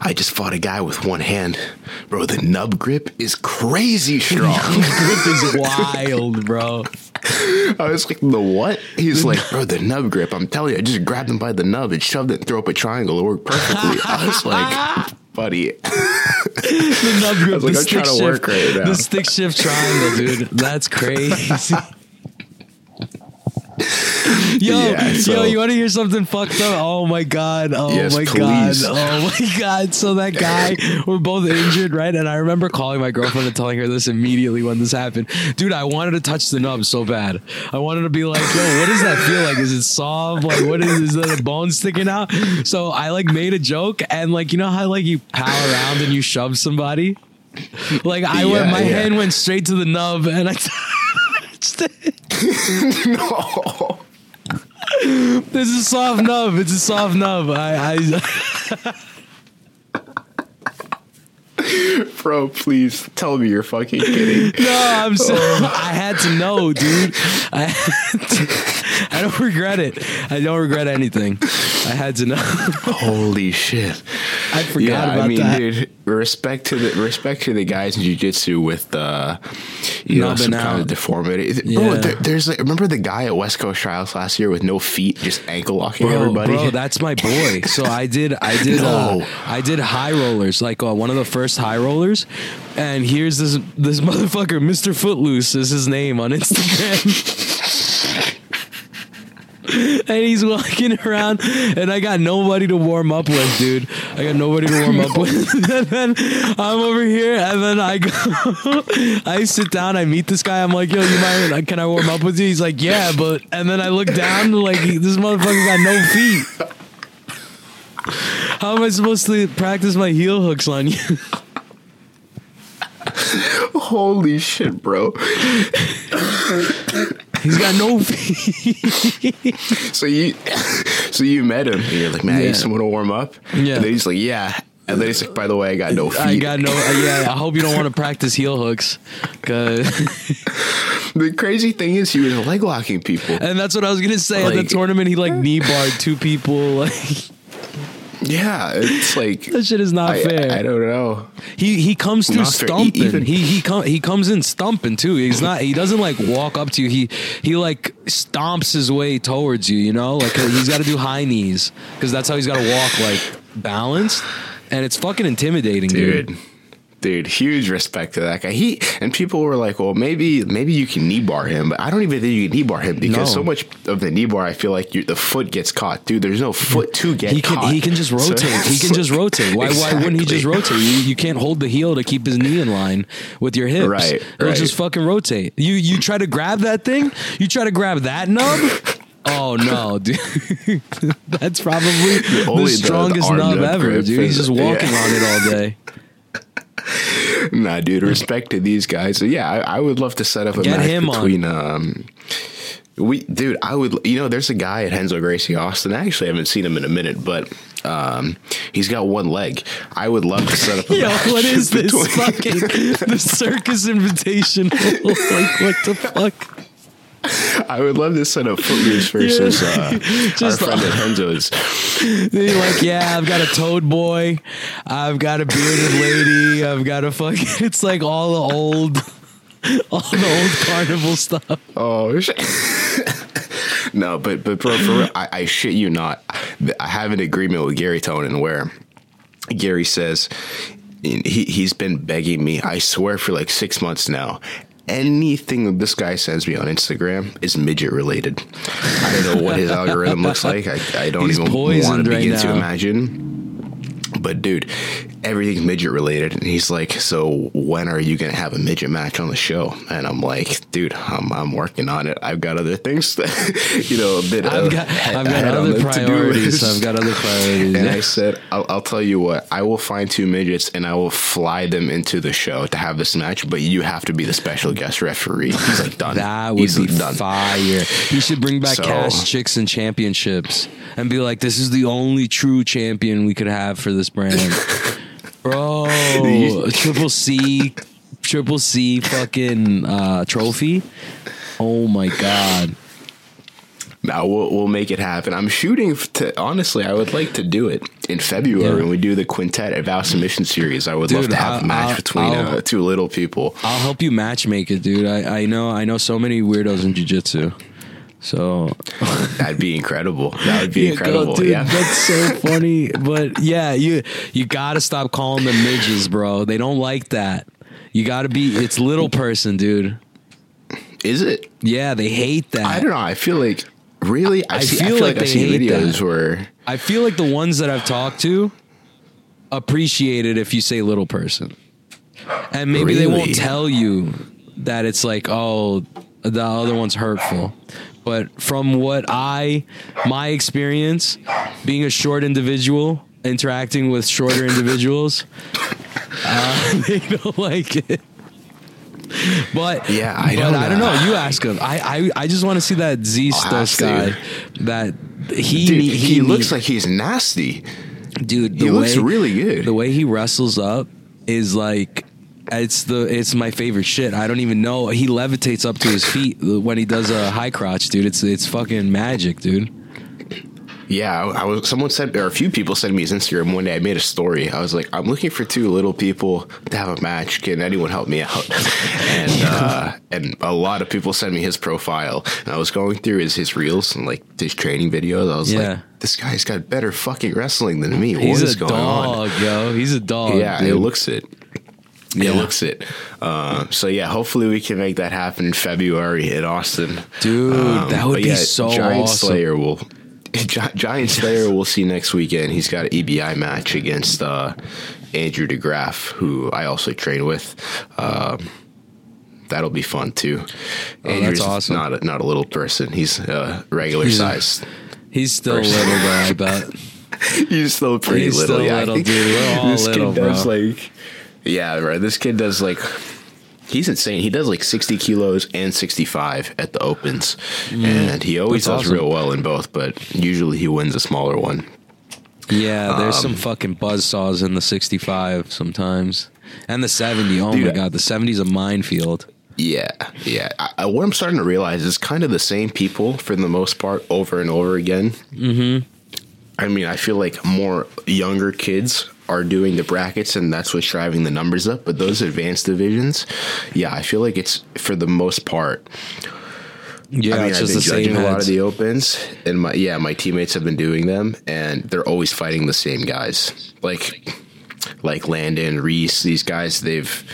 B: I just fought a guy with one hand. Bro, the nub grip is crazy strong."
A: Grip is <laughs> wild, bro.
B: I was like, "The what?" He's like, "Bro, the nub grip. I'm telling you, I just grabbed him by the nub and shoved it, and threw up a triangle. It worked perfectly." I was like, "Buddy, <laughs>
A: The nub grip,
B: was like,
A: the
B: I'm
A: stick
B: trying to work
A: shift,
B: right now.
A: the stick shift triangle, dude. That's crazy. <laughs> <laughs> Yo,
B: Yeah, so-
A: yo, you want to hear something fucked up? Oh my god! Oh
B: Yes,
A: my
B: please.
A: god! Oh my <laughs> god! So that guy, <laughs> we're both injured, right? And I remember calling my girlfriend and telling her this immediately when this happened. Dude, I wanted to touch the nub so bad. I wanted to be like, yo, what does that feel like? Is it soft? Like, what is? Is that a bone sticking out? So I like made a joke and like, you know how like you pal around and you shove somebody. Like I went, my
B: yeah.
A: hand went straight to the nub and I touched
B: no." <laughs>
A: This is a soft nub. It's a soft nub. I, I <laughs>
B: Bro, please tell me you're fucking kidding. <laughs>
A: no, I'm so I had to know, dude. I, had to- I don't regret it. I don't regret anything. I had to know.
B: Holy shit.
A: I forgot
B: yeah,
A: about
B: I mean,
A: that.
B: dude, respect to the respect to the guys in jiu-jitsu with uh you know
A: Nubbing
B: some kind of deformity. Bro, there, there's like remember the guy at West Coast Trials last year with no feet, just ankle locking
A: Bro,
B: everybody.
A: bro, that's my boy. So I did, I <laughs> did,
B: No.
A: uh, I did high rollers, like uh, one of the first high rollers. And here's this this motherfucker, Mr. Footloose is his name on Instagram. <laughs> <laughs> and he's walking around, and I got nobody to warm up with, dude. I got nobody to warm up <laughs> with. <laughs> and then I'm over here, and then I go, I sit down, I meet this guy. I'm like, yo, you mind? Can I warm up with you? He's like, yeah, but. And then I look down, like this motherfucker got no feet. How am I supposed to practice my heel hooks on you?
B: Holy shit, bro.
A: He's got no <laughs> feet.
B: So you so you met him and you're like, man,
A: Yeah.
B: you someone to warm up?
A: Yeah.
B: And then he's like, yeah. And then he's like, by the way, I got no feet.
A: I got no. uh, yeah, I hope you don't want to practice heel hooks, 'cause- <laughs>
B: the crazy thing is he was leg locking people.
A: and that's what I was gonna say. At the tournament, he like knee barred two people. Like,
B: Yeah, it's <laughs> like
A: That shit is not
B: I,
A: fair.
B: I don't know.
A: He he comes through
B: Not.
A: Stumping.
B: even-
A: he he com- he comes in stumping too. He's not. He doesn't like walk up to you. He he like stomps his way towards you. You know, like he's got to do high knees because that's how he's got to walk like balanced, and it's fucking intimidating, dude.
B: dude. Dude, huge respect to that guy. He and people were like, "Well, maybe maybe you can knee bar him," but I don't even think you can knee bar him because
A: No.
B: so much of the knee bar, I feel like you, the foot gets caught, dude. There's no foot to get
A: He can
B: caught.
A: he can just
B: So
A: rotate. <laughs> he
B: it's
A: can just rotate. Why why wouldn't he just rotate? You, you can't hold the heel to keep his knee in line with your hips.
B: Right,
A: It'll
B: right.
A: just fucking rotate. You you try to grab that thing. You try to grab that nub. <laughs> Oh no, dude! <laughs> That's probably the
B: the-
A: strongest
B: the arm
A: nub
B: nub
A: ever, dude. He's just walking
B: yeah.
A: on it all day. <laughs>
B: Nah, dude, respect to these guys. So, yeah, I, I would love to set up a
A: Get
B: match
A: him on.
B: between um we dude, I would you know, there's a guy at Renzo Gracie Austin. I actually haven't seen him in a minute, but um he's got one leg. I would love to set up a <laughs>
A: Yo,
B: match.
A: what is this fucking <laughs> the circus invitation? like what the fuck? <laughs>
B: I would love to set up Footloose versus uh, <laughs>
A: Just-
B: our friend at Renzo's. <laughs>
A: They're like, yeah, I've got a toad boy, I've got a bearded lady, I've got a fucking. It's like all the old, all the old carnival stuff.
B: Oh shit. no, but but bro, for real, I, I shit you not. I have an agreement with Garry Tonon where Gary says he he's been begging me. I swear for like six months now. Anything that this guy sends me on Instagram is midget related. I don't know what his <laughs> algorithm looks like. I, I don't
A: He's
B: even want to
A: right
B: begin to imagine. But dude, everything's midget related, and he's like, "So when are you gonna have a midget match on the show?" And I'm like, "Dude, I'm I'm working on it. I've got other things, that, <laughs> you know, that
A: I've
B: uh,
A: got, <laughs> I've got other <laughs> priorities. I've got other priorities.
B: And. I said, I'll, I'll tell you what, I will find two midgets and I will fly them into the show to have this match, but you have to be the special guest referee. He's like, done.
A: That would
B: Easily
A: be
B: done.
A: fire. You should bring back
B: So-
A: cash chicks and championships and be like, this is the only true champion we could have for this brand. Bro, <laughs> triple C, triple C fucking uh, trophy. Oh my God.
B: Now we'll, we'll make it happen. I'm shooting to, honestly, I would like to do it in February
A: Yeah.
B: when we do the quintet at Vow Submission Series. I would love to have
A: I'll-
B: a match
A: I'll-
B: between
A: I'll-
B: uh, two little people.
A: I'll help you matchmake it, dude. I, I know I know so many weirdos in jujitsu. So <laughs>
B: That'd be incredible. That would be
A: Yeah,
B: incredible.
A: dude,
B: yeah.
A: that's so <laughs> funny. But yeah, you you gotta stop calling them midges, bro. They don't like that. You gotta be. It's little person, dude.
B: Is it?
A: Yeah, they hate that.
B: I don't know. I feel like really. I,
A: I
B: see, I
A: feel
B: feel
A: like
B: like I've seen videos
A: that.
B: where
A: I feel like the ones that I've talked to appreciate it if you say little person, and maybe they won't tell you that it's like, oh, the other one's hurtful. But from what I, my experience, being a short individual, interacting with shorter <laughs> individuals, uh, <laughs> they don't like it. But
B: Yeah, I
A: but
B: don't
A: I don't
B: know.
A: know. You ask him. I I, I just want to see that Z
B: I'll have
A: Stos
B: to.
A: guy. That he
B: dude, he,
A: he
B: looks like he's nasty.
A: dude.
B: He
A: The
B: looks
A: way,
B: really good.
A: The way he wrestles up is like it's the it's my favorite shit. I don't even know. He levitates up to his feet when he does a high crotch, dude. It's it's fucking magic, dude.
B: Yeah, I, I was. Someone said, or a few people sent me his Instagram one day. I made a story. I was like, I'm looking for two little people to have a match. Can anyone help me out? <laughs> and <laughs> uh, and a lot of people sent me his profile. And I was going through his his reels and like his training videos. I was
A: Yeah.
B: like, this guy's got better fucking wrestling than me.
A: He's
B: what is
A: a
B: going on?
A: dog, yo. He's a dog.
B: Yeah,
A: dude.
B: it looks it.
A: Yeah.
B: It looks it. Uh, so yeah, hopefully we can make that happen in February in Austin.
A: Dude, that would
B: but
A: be so
B: Giant
A: awesome.
B: Slayer will <laughs> Gi- Giant Slayer we'll see next weekend. He's got an EBI match against uh, Andrew DeGraff, who I also train with. Um, that'll be fun too. Andrew's
A: Oh, awesome.
B: Not a, not a little person. He's uh, regular
A: He's a-
B: size.
A: He's still
B: Person.
A: little though. I bet.
B: He's still pretty
A: He's
B: little.
A: still
B: yeah, I
A: little, dude. We're <laughs> all
B: this
A: little,
B: kid does
A: bro.
B: like, yeah, right. This kid does like, he's insane. He does like sixty kilos and sixty-five at the opens, and he always
A: Mm.
B: Does
A: awesome.
B: real well in both. But usually he wins a smaller one.
A: Yeah, there's
B: Um,
A: some fucking buzz saws in the 65 sometimes, and the 70. Oh my god, the 70 is a minefield.
B: Yeah, yeah. I, what I'm starting to realize is kind of the same people for the most part over and over again. Mm-hmm. I mean, I feel like more younger kids are doing the brackets, and that's what's driving the numbers up. But those advanced divisions, yeah, I feel like it's for the most part.
A: Yeah,
B: I mean,
A: it's
B: I've been
A: the same
B: judging a lot of the opens, and my yeah, my teammates have been doing them, and they're always fighting the same guys, like like Landon Reese. These guys, they've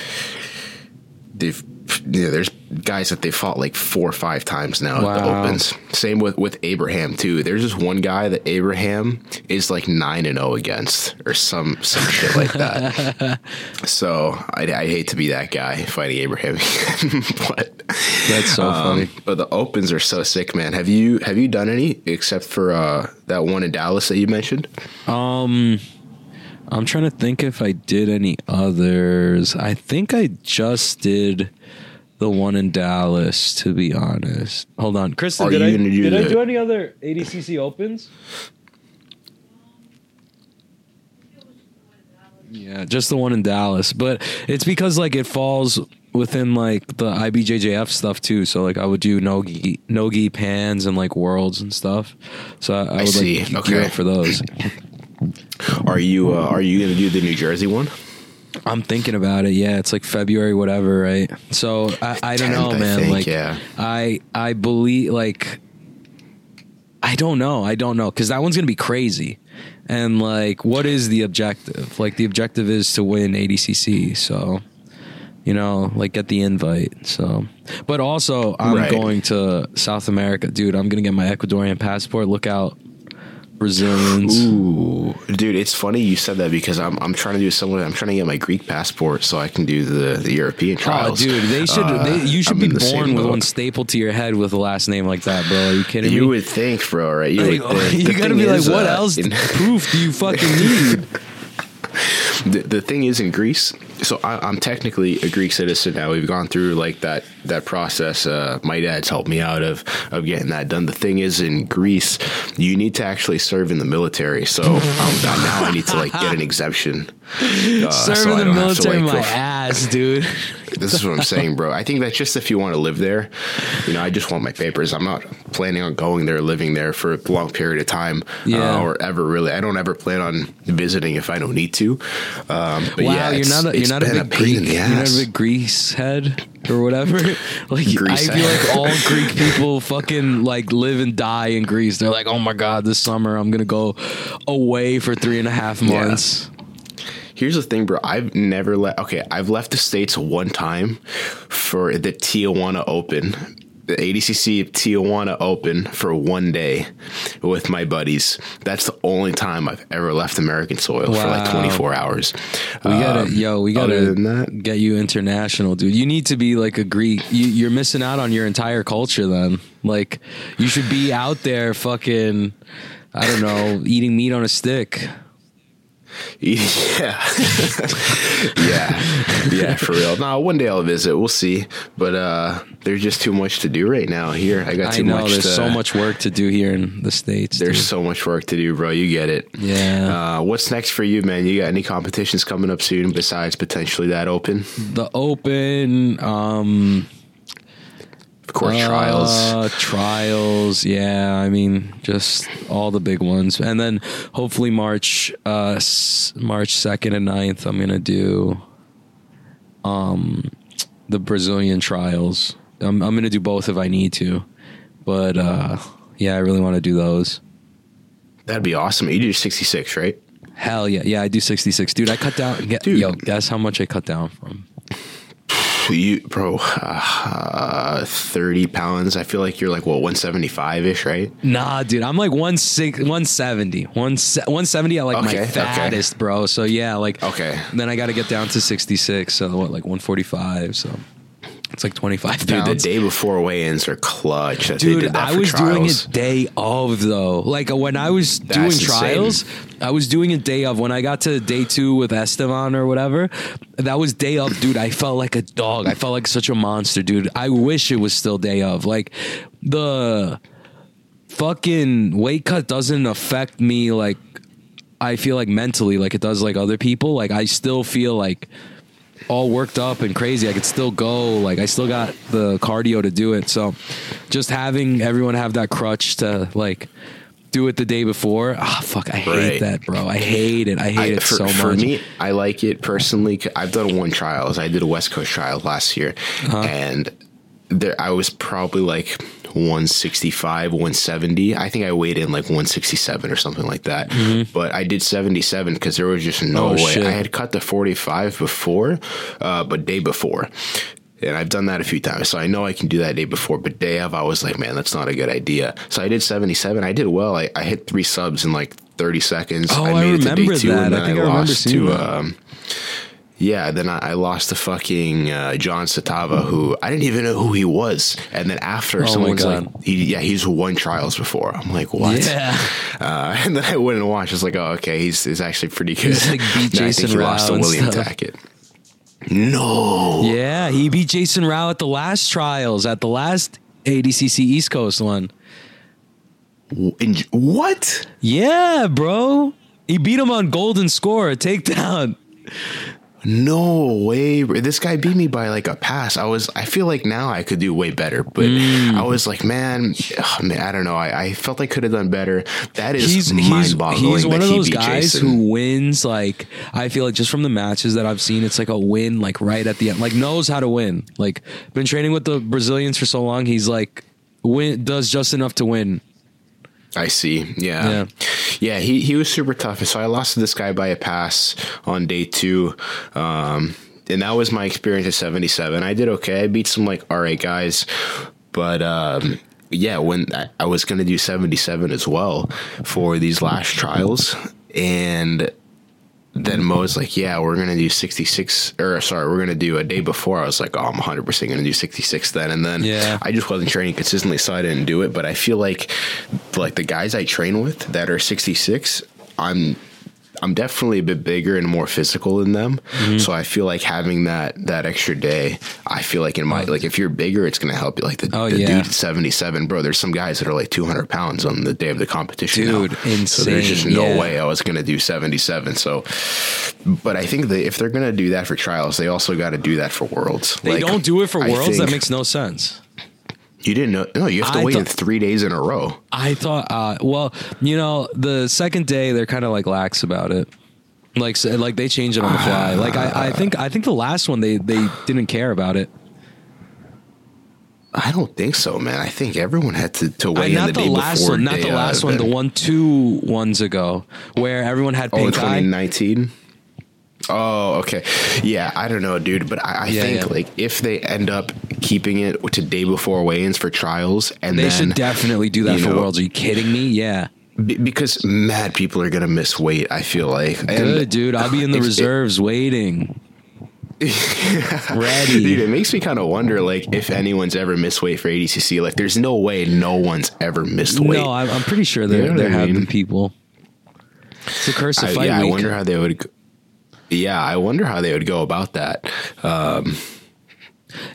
B: they've you know, there's guys that they fought like four or five times now at the opens. Same with with Abraham too. There's just one guy that Abraham is like nine and zero against, or some some shit like that. <laughs> so I, I hate to be that guy fighting Abraham, <laughs> but
A: That's so
B: um,
A: funny.
B: But the opens are so sick, man. Have you have you done any except for uh, that one in Dallas that you mentioned?
A: Um, I'm trying to think if I did any others. I think I just did the one in Dallas. To be honest, hold on, Kristen.
B: Are
A: did
B: you
A: I
B: gonna do
A: did I do any other ADCC opens? Yeah, just the one in Dallas, but it's because like it falls within like the IBJJF stuff too. So like I would do nogi, nogi pans and like worlds and stuff. So I, I would
B: see.
A: like gear
B: Okay.
A: up for those.
B: Are you uh, are you gonna do the New Jersey one?
A: I'm thinking about it. Yeah, it's like February, whatever, right? So I, I don't know,
B: 10th, I
A: man.
B: think,
A: like,
B: yeah.
A: I I believe like I don't know. I don't know because that one's gonna be crazy. And like, what is the objective? Like, the objective is to win ADCC. So, you know, like get the invite. So, but also I'm
B: Right.
A: going to South America, dude. I'm gonna get my Ecuadorian passport. Look out, Brazilians.
B: Ooh, dude, it's funny you said that because I'm I'm trying to do similar. I'm trying to get my Greek passport so I can do the the European
A: Oh,
B: trials.
A: dude, they should.
B: Uh,
A: they, you should
B: I'm
A: be born with
B: boat.
A: one stapled to your head with a last name like that, bro. Are you kidding
B: You
A: me?
B: would think, bro, right? You,
A: Like,
B: would <laughs> think.
A: you gotta be like,
B: is,
A: what
B: uh,
A: else proof do you fucking need? <laughs>
B: the, the thing is in Greece. So I, I'm technically a Greek citizen now. We've gone through like that that process. Uh, my dad's helped me out of of getting that done. The thing is in Greece, you need to actually serve in the military. So um, now I need to like get an <laughs> exemption. Uh,
A: Serve
B: so
A: in the
B: don't have to,
A: military,
B: like,
A: my ass, <laughs> dude.
B: This is what I'm saying, bro. I think that's just if you want to live there. You know, I just want my papers. I'm not planning on going there, living there for a long period of time,
A: Yeah.
B: uh, or ever really. I don't ever plan on visiting if I don't need to. Um, but
A: wow,
B: yeah,
A: you're not a, you're not a big
B: pain
A: Greek. You're not a big Greece head or whatever. <laughs> Like
B: Greece
A: I feel
B: head.
A: like all Greek <laughs> people fucking like live and die in Greece. They're like, oh my god, this summer I'm gonna go away for three and a half
B: Yeah. Here's the thing, bro. I've never left. Okay, I've left the states one time for the Tijuana Open, the ADCC Tijuana Open for one day with my buddies. That's the only time I've ever left American soil for like 24 hours.
A: We gotta,
B: Um,
A: yo, we gotta
B: that-
A: get you international, dude. You need to be like a Greek. You, you're missing out on your entire culture. Then, like, you should be out there, fucking, I don't know, eating meat on a stick. <laughs>
B: Yeah. <laughs> yeah. Yeah, for real. No, one day I'll visit. We'll see. But uh there's just too much to do right now here. I got
A: I
B: too
A: know
B: much
A: there's
B: to,
A: so much work to do here in the states.
B: There's
A: dude.
B: so much work to do, bro. You get it.
A: Yeah.
B: Uh, what's next for you, man? You got any competitions coming up soon besides potentially that open?
A: the Open, um,
B: Of course, trials.
A: Uh, trials, yeah. I mean, just all the big ones, and then hopefully March, uh, s- March second and 9th, I'm gonna do, um, the Brazilian trials. I'm I'm gonna do both if I need to, but uh, yeah, I really want to do those.
B: That'd be awesome. You do 66, right?
A: Hell yeah, yeah. I do 66, dude. I cut down. Get,
B: Dude.
A: Yo, guess how much I cut down from?
B: You, bro, <laughs> uh, 30 pounds. I feel like you're like, what, 175 ish, right?
A: Nah, dude, I'm like one six, 170. One, 170 at like
B: Okay,
A: my
B: okay.
A: fattest, bro. So yeah, like
B: Okay.
A: Then I got to get down to 66. So what, like 145. So it's like 25
B: Dude, the day before weigh-ins are clutch.
A: Dude,
B: did that
A: I was doing
B: trials.
A: it day of though. Like uh, when I was doing
B: That's
A: trials, I was doing it day of. When I got to day two with Esteban or whatever, that was day of, dude. I felt like a dog. I felt like such a monster, dude. I wish it was still day of. Like the fucking weight cut doesn't affect me like I feel like mentally like it does like other people. Like I still feel like all worked up and crazy. I could still go. Like I still got the cardio to do it. So just having everyone have that crutch to like do it the day before. Ah, fuck, I hate
B: Right.
A: that, bro. I hate it. I hate
B: I,
A: it
B: for,
A: so much.
B: for me, I like it personally. I've done one trials. I did a West Coast trial last year,
A: Uh-huh.
B: and there I was probably like 165, 170. I think I weighed in like 167 or something like that. But I did 77 because there was just no
A: Mm-hmm. Oh,
B: way.
A: shit.
B: I had cut the 45 before, uh, but day before. And I've done that a few times, so I know I can do that day before. But day of, I was like, man, that's not a good idea. So I did 77. I did well. I, I hit three subs in like 30 seconds.
A: Oh, I remember that. I think I remember seeing that.
B: Um, yeah, then I, I lost to fucking uh, John Satava, who I didn't even know who he was. And then after,
A: Oh
B: someone's like, he, "Yeah, he's won trials before." I'm like, "What?"
A: Yeah. <laughs>
B: Uh, and then I went and watched. I was like, "Oh, okay, he's, he's actually pretty good."
A: He's, like, beat <laughs>
B: And I
A: Jason
B: think he lost to William
A: stuff.
B: Tackett. No.
A: Yeah, he beat Jason Rau at the last trials, at the last ADCC East Coast one.
B: In- what?
A: Yeah, bro. He beat him on golden score, a takedown.
B: No way. This guy beat me by like a pass. I was, I feel like now I could do way better, but
A: Mm.
B: I was like, man, man, I don't know. I, I felt I could have done better. That is
A: He's he's
B: mind boggling.
A: he's one of those guys
B: Jason.
A: who wins like I feel like just from the matches that I've seen, it's like a win like right at the end. Like knows how to win. Like been training with the Brazilians for so long, he's like win does just enough to win.
B: I see. Yeah.
A: Yeah.
B: Yeah. he, he was super tough. So I lost to this guy by a pass on day two. Um, and that was my experience at 77. I did okay. I beat some like all right guys. But um, yeah, when I, I was going to do 77 as well for these last trials. And then Mo's like, yeah, we're going to do 66 or sorry, we're going to do a day before. I was like, oh, I'm 100% going to do 66 then. And then
A: Yeah.
B: I just wasn't training consistently, so I didn't do it. But I feel like, like the guys I train with that are 66, I'm, I'm definitely a bit bigger and more physical than them.
A: Mm-hmm.
B: So I feel like having that that extra day, I feel like in my like if you're bigger, it's gonna help you. Like the,
A: Oh,
B: the
A: yeah.
B: dude at 77, bro. There's some guys that are like 200 pounds on the day of the competition. now.
A: Dude,
B: So there's just no
A: yeah.
B: way I was gonna do 77. So, but I think that if they're gonna do that for trials, they also got to do that for worlds.
A: They
B: Like,
A: don't do it for
B: I
A: worlds. That makes no sense.
B: You didn't know? No, you have to
A: I
B: wait
A: thought-
B: three days in a row.
A: I thought, uh, well, you know, the second day they're kind of like lax about it. Like, so, like they change it on the fly. <sighs> Like, I, I think, I think the last one they they didn't care about it.
B: I don't think so, man. I think everyone had to, to
A: Uh,
B: weigh in
A: not
B: the
A: the,
B: day
A: last
B: before.
A: one, not the last one. The one two ones ago, where everyone had pink
B: Oh, in
A: pink eye.
B: 2019. Oh, okay. Yeah, I don't know, dude, but I, I
A: Yeah,
B: think
A: yeah.
B: like if they end up keeping it to day before weigh-ins for trials, and
A: They
B: then
A: should definitely do that for
B: know,
A: worlds. Are you kidding me? Yeah,
B: be- because mad people are gonna miss weight. I feel like And
A: good dude. I'll be in the <laughs>
B: if it-
A: reserves waiting, <laughs> ready.
B: Dude, it makes me kind of wonder, like, if anyone's ever missed weight for ADCC. Like, there's no way no one's ever missed weight.
A: No, I'm, I'm pretty sure there
B: You know
A: there
B: I
A: have been people. It's a curse of
B: I,
A: fight
B: yeah, I wonder how they would. Yeah, I wonder how they would go about that. Um,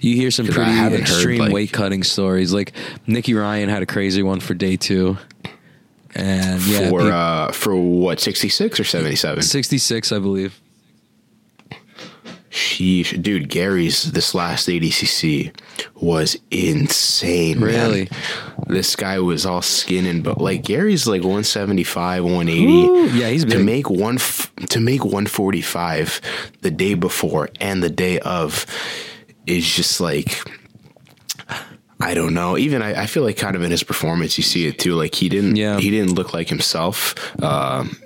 A: You hear some pretty
B: haven't heard,
A: extreme
B: like-
A: weight cutting stories. Like Nicky Ryan had a crazy one for day two, and yeah,
B: for uh, for what, 66 or 77?
A: 66, I believe.
B: Sheesh, dude, Gary's this last ADCC was insane. man.
A: Really?
B: this guy was all skin and but like Gary's like 175, 180.
A: Ooh, yeah, he's
B: to make one to make 145 the day before and the day of is just like. I don't know. Even I, I feel like kind of in his performance, you see it too. Like he didn't,
A: Yeah.
B: he didn't look like himself. Um,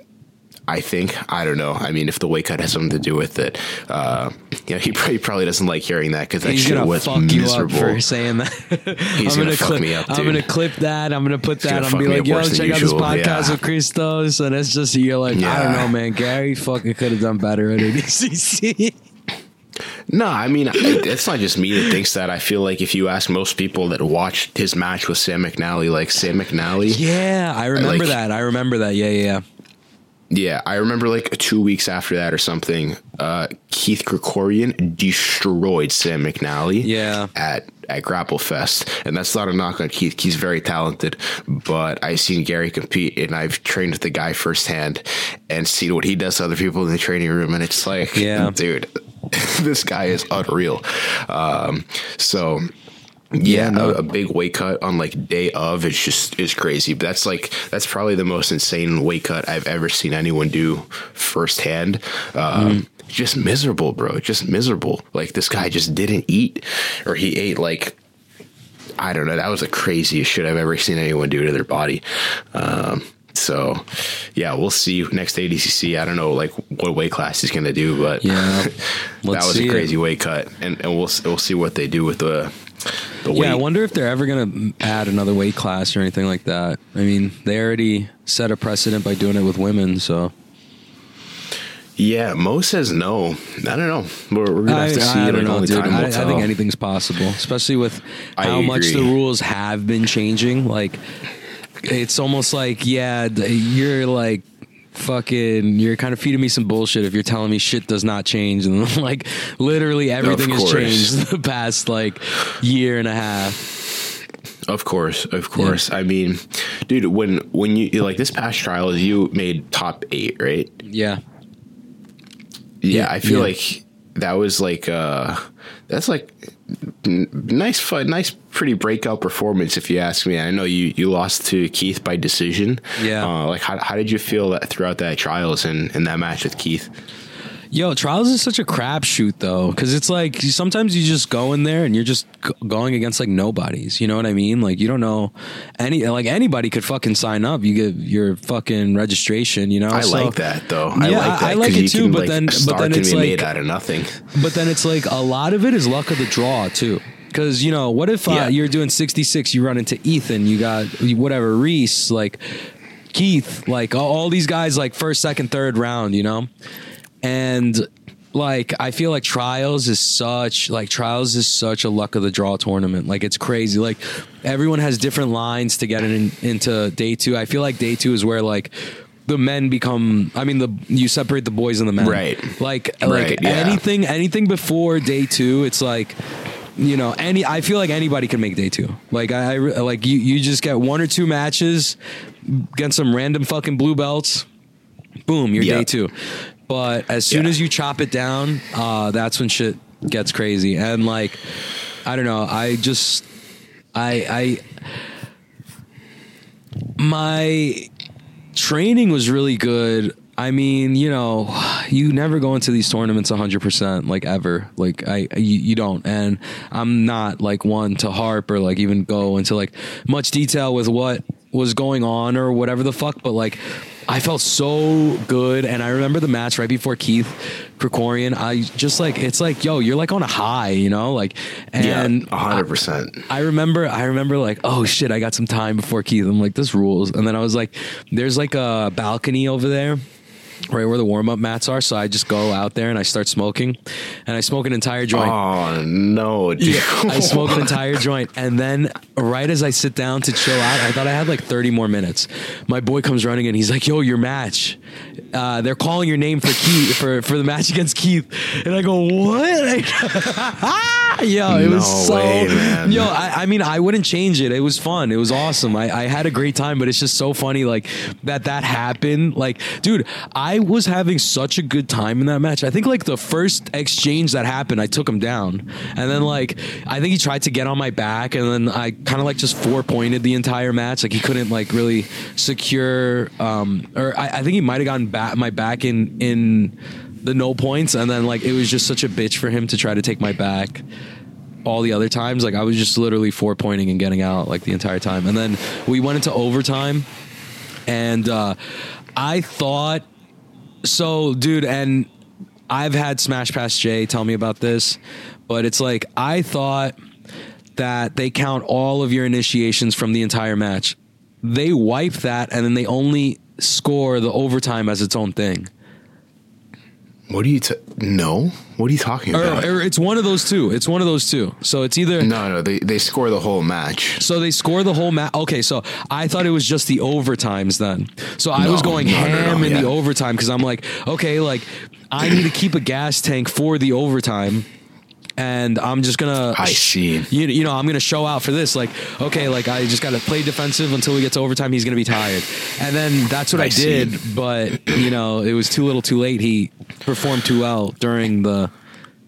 B: I think I don't know. I mean, if the weight cut has something to do with it, uh, you know, he <laughs> probably, probably doesn't like hearing that because that
A: He's
B: shit
A: gonna
B: was
A: fuck
B: miserable.
A: you up for saying that. <laughs>
B: He's
A: I'm
B: gonna fuck
A: clip,
B: me up,
A: I'm gonna clip that. I'm gonna put that.
B: gonna
A: I'm
B: fuck
A: be like, yo, check out this podcast
B: yeah.
A: with Christos, and it's just you're like, I don't know, man. Gary fucking could have done better at <laughs> ADCC.
B: No, I mean it's not just me that thinks that. I feel like if you ask most people that watched his match with Sam McNally, like Sam McNally,
A: yeah, I remember
B: like-
A: that. I remember that. Yeah, yeah, yeah.
B: I remember like two weeks after that or something, uh, Keith Krikorian destroyed Sam McNally.
A: Yeah.
B: at at Grapple Fest, and that's not a knock on Keith. He's very talented, but I've seen Gary compete, and I've trained with the guy firsthand, and seen what he does to other people in the training room, and it's like,
A: Yeah.
B: dude, <laughs> this guy is unreal. Um, so Yeah,
A: no.
B: a, a big weight cut on like day of is just is crazy. But that's like that's probably the most insane weight cut I've ever seen anyone do firsthand. Um, Just miserable, bro. Just miserable. Like this guy just didn't eat, or he ate like I don't know. That was the craziest shit I've ever seen anyone do to their body. Um, so yeah, we'll see next ADCC. I don't know like what weight class he's gonna do, but
A: Yeah. <laughs>
B: that was a
A: it.
B: crazy weight cut, and and we'll we'll see what they do with the weight.
A: Yeah, I wonder if they're ever going to add another weight class or anything like that. I mean, they already set a precedent by doing it with women, so
B: Yeah, Mo says no. I don't know. We're, we're gonna have to see.
A: I
B: like,
A: don't know, dude.
B: time
A: I, I think anything's possible, especially with
B: I
A: how much the rules have been changing. Like, it's almost like, yeah, you're like fucking, you're kind of feeding me some bullshit if you're telling me shit does not change, and <laughs> like literally everything has changed the past like year and a half.
B: Of course, of course. I mean, dude, when when you like this past trials, you made top eight, right?
A: Yeah,
B: Yeah,
A: Yeah,
B: I feel
A: yeah.
B: like that was like uh that's like nice fun, nice pretty breakout performance if you ask me. I know you you lost to Keith by decision.
A: Yeah.
B: Uh, like how how did you feel that throughout that trials and in that match with Keith?
A: Yo, trials is such a crapshoot though, because it's like sometimes you just go in there and you're just g- going against like nobodies. You know what I mean? Like you don't know any like anybody could fucking sign up. You get your fucking registration. You know?
B: I
A: So-
B: like that though. I
A: Yeah,
B: like that.
A: I like it too,
B: can,
A: but
B: like,
A: then- but then it's like-
B: made out of nothing.
A: But then it's like a lot of it is luck of the draw too. Because you know, what if uh,
B: Yeah.
A: you're doing 66, you run into Ethan, you got whatever Reese, like Keith, like all, all these guys, like first, second, third round, you know, and like I feel like trials is such like trials is such a luck of the draw tournament. Like it's crazy. Like everyone has different lines to get in, into day two. I feel like day two is where like the men become. I mean, the you separate the boys and the men.
B: Right.
A: Like
B: Right,
A: like
B: yeah.
A: anything anything before day two, it's like you know any. I feel like anybody can make day two. Like I, I like you you just get one or two matches, get some random fucking blue belts, boom, you're
B: Yeah.
A: day two. But as soon
B: Yeah.
A: as you chop it down, uh, that's when shit gets crazy. And like, I don't know. I just, I, I, my training was really good. I mean, you know, you never go into these tournaments 100% like ever. Like I you, you don't and I'm not like one to harp or like even go into like much detail with what was going on or whatever the fuck, but like I felt so good and I remember the match right before Keith Krikorian. I just like it's like, yo, you're like on a high, you know? Like and
B: yeah, hundred percent.
A: I remember, I remember like, oh shit, I got some time before Keith. I'm like, this rules. And then I was like, there's like a balcony over there. Right where the warm up mats are, so I just go out there and I start smoking, and I smoke an entire joint.
B: Oh no, dude.
A: I smoke an entire joint, and then right as I sit down to chill out, I thought I had like 30 more minutes. My boy comes running in. He's like, "Yo, your match. Uh, they're calling your name for Keith for for the match against Keith." And I go, "What?" <laughs> <laughs> yo, it was so.
B: way.
A: Yo, I, I mean, I wouldn't change it. It was fun. It was awesome. I, I had a great time, but it's just so funny, like that that happened. Like, dude, I was having such a good time in that match. I think like the first exchange that happened, I took him down, and then like I think he tried to get on my back, and then I kind of like just four pointed the entire match. Like he couldn't like really secure, um, or I, I think he might have gotten back my back in in the no points, and then like it was just such a bitch for him to try to take my back all the other times. Like I was just literally four pointing and getting out like the entire time. And then we went into overtime and uh I thought so dude and I've had Smash Pass Jay tell me about this, but it's like I thought that they count all of your initiations from the entire match. They wipe that and then they only score the overtime as its own thing.
B: What are you? T- no. What are you talking about?
A: or it's one of those two. It's one of those two. So it's either
B: no, no. They they score the whole match.
A: So they score the whole match. Okay, so I thought it was just the overtimes then. So I
B: No,
A: was going
B: no,
A: ham
B: no,
A: in the overtime because I'm like, okay, like I need to keep a gas tank for the overtime. And I'm just gonna.
B: I see.
A: You, you know, I'm gonna show out for this. Like, okay, like I just gotta play defensive until we get to overtime. He's gonna be tired, and then that's what I,
B: I
A: did. But you know, it was too little, too late. He performed too well during the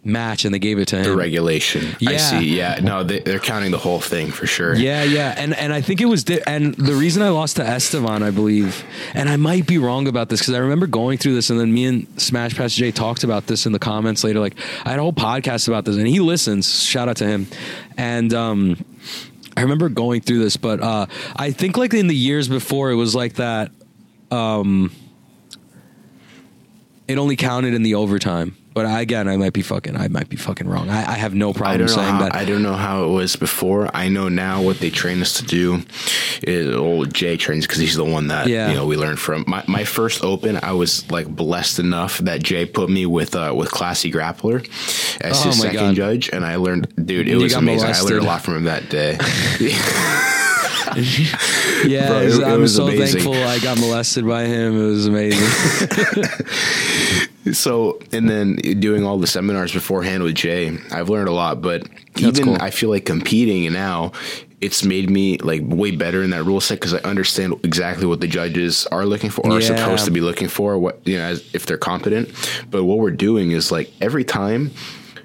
A: match and they gave it to him.
B: The regulation. I
A: Yeah.
B: see. Yeah. No, they, they're counting the whole thing for sure.
A: Yeah, yeah, and and I think it was, di- and the reason I lost to Estevan, I believe, and I might be wrong about this because I remember going through this, and then me and Smash Pass Jay talked about this in the comments later. Like I had a whole podcast about this, and he listens. Shout out to him, and um, I remember going through this, but uh, I think like in the years before, it was like that. Um, it only counted in the overtime. But I, again, I might be fucking. I might be fucking wrong. I, I have no problem saying
B: how,
A: that.
B: I don't know how it was before. I know now what they train us to do is old Jay trains because he's the one that
A: Yeah.
B: you know we learned from. My, my first open, I was like blessed enough that Jay put me with uh, with Classy Grappler as
A: Oh
B: his second
A: God.
B: judge, and I learned, dude, it
A: You
B: was amazing. I learned a lot from him that day. <laughs> <laughs> <laughs>
A: Yeah,
B: Bro,
A: it was-
B: it-
A: I'm so
B: amazing.
A: thankful I got molested by him. It was amazing. <laughs>
B: So, and then doing all the seminars beforehand with Jay, I've learned a lot. But
A: That's
B: even
A: cool.
B: I feel like competing now, it's made me like way better in that rule set because I understand exactly what the judges are looking for, or are supposed to be looking for, what you know, as, if they're competent. But what we're doing is like every time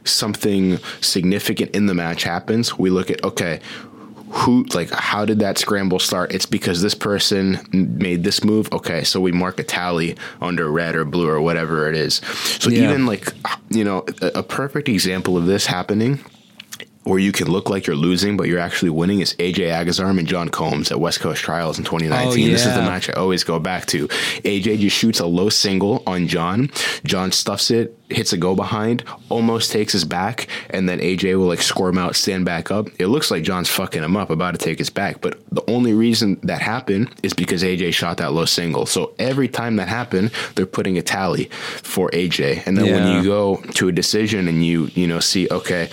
B: something significant in the match happens, we look at okay. Who like how did that scramble start? It's because this person made this move. Okay, so we mark a tally under red or blue or whatever it is. So
A: Yeah.
B: even like you know a, a perfect example of this happening where you can look like you're losing, but you're actually winning is AJ Agazarm and John Combs at West Coast Trials in 2019.
A: Oh,
B: This is the match I always go back to. AJ just shoots a low single on John. John stuffs it, hits a go behind, almost takes his back, and then AJ will like squirm out, stand back up. It looks like John's fucking him up, about to take his back. But the only reason that happened is because AJ shot that low single. So every time that happened, they're putting a tally for AJ. And then when you go to a decision and you, you know, see, okay,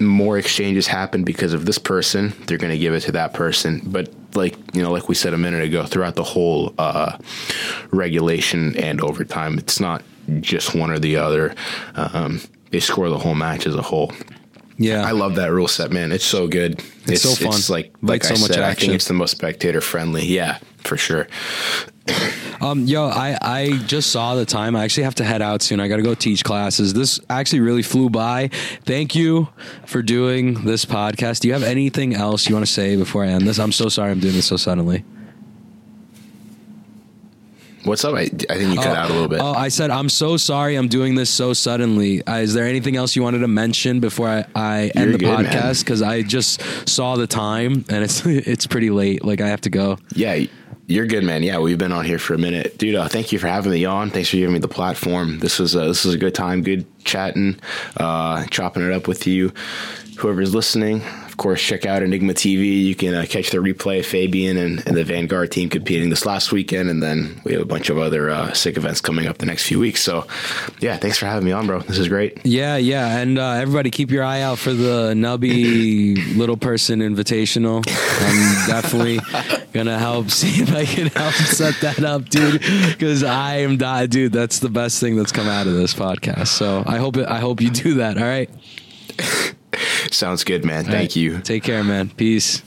B: more exchanges happen because of this person, they're going to give it to that person. But like you know, like we said a minute ago, throughout the whole uh, regulation and overtime, it's not just one or the other. Um, they score the whole match as a whole.
A: yeah,
B: I love that rule set, man. It's so good. It's,
A: so fun.
B: It's like
A: Like
B: like
A: so
B: I
A: much
B: said, I think it's the most spectator friendly. Yeah, for sure.
A: Um, yo, I, I just saw the time. I actually have to head out soon. I got to go teach classes. This actually really flew by. Thank you for doing this podcast. Do you have anything else you want to say before I end this? I'm so sorry I'm doing this so suddenly.
B: What's up? I, I think you cut out a little bit.
A: Oh, I said I'm so sorry I'm doing this so suddenly. Uh, is there anything else you wanted to mention before I, I end
B: You're
A: the
B: good,
A: podcast? Because I just saw the time and it's <laughs> it's pretty late. Like I have to go.
B: Yeah, you're good, man. Yeah, we've been on here for a minute, dude. Uh, thank you for having me on. Thanks for giving me the platform. This was uh, this was a good time, good chatting, uh, chopping it up with you. Whoever's listening, of course, check out Enigma TV. You can uh, catch the replay of Fabian and, and the Vanguard team competing this last weekend, and then we have a bunch of other uh, sick events coming up the next few weeks. So, yeah, thanks for having me on, bro. This is great.
A: Yeah, yeah, and uh, everybody keep your eye out for the Nubby <laughs> Little Person Invitational. I'm definitely gonna help <laughs> see if I can help set that up, dude. Because I am die, dude. That's the best thing that's come out of this podcast. So I hope it, I hope you do that. All right. <laughs>
B: Sounds good, man.
A: All
B: Thank
A: right.
B: you.
A: Take care, man. Peace.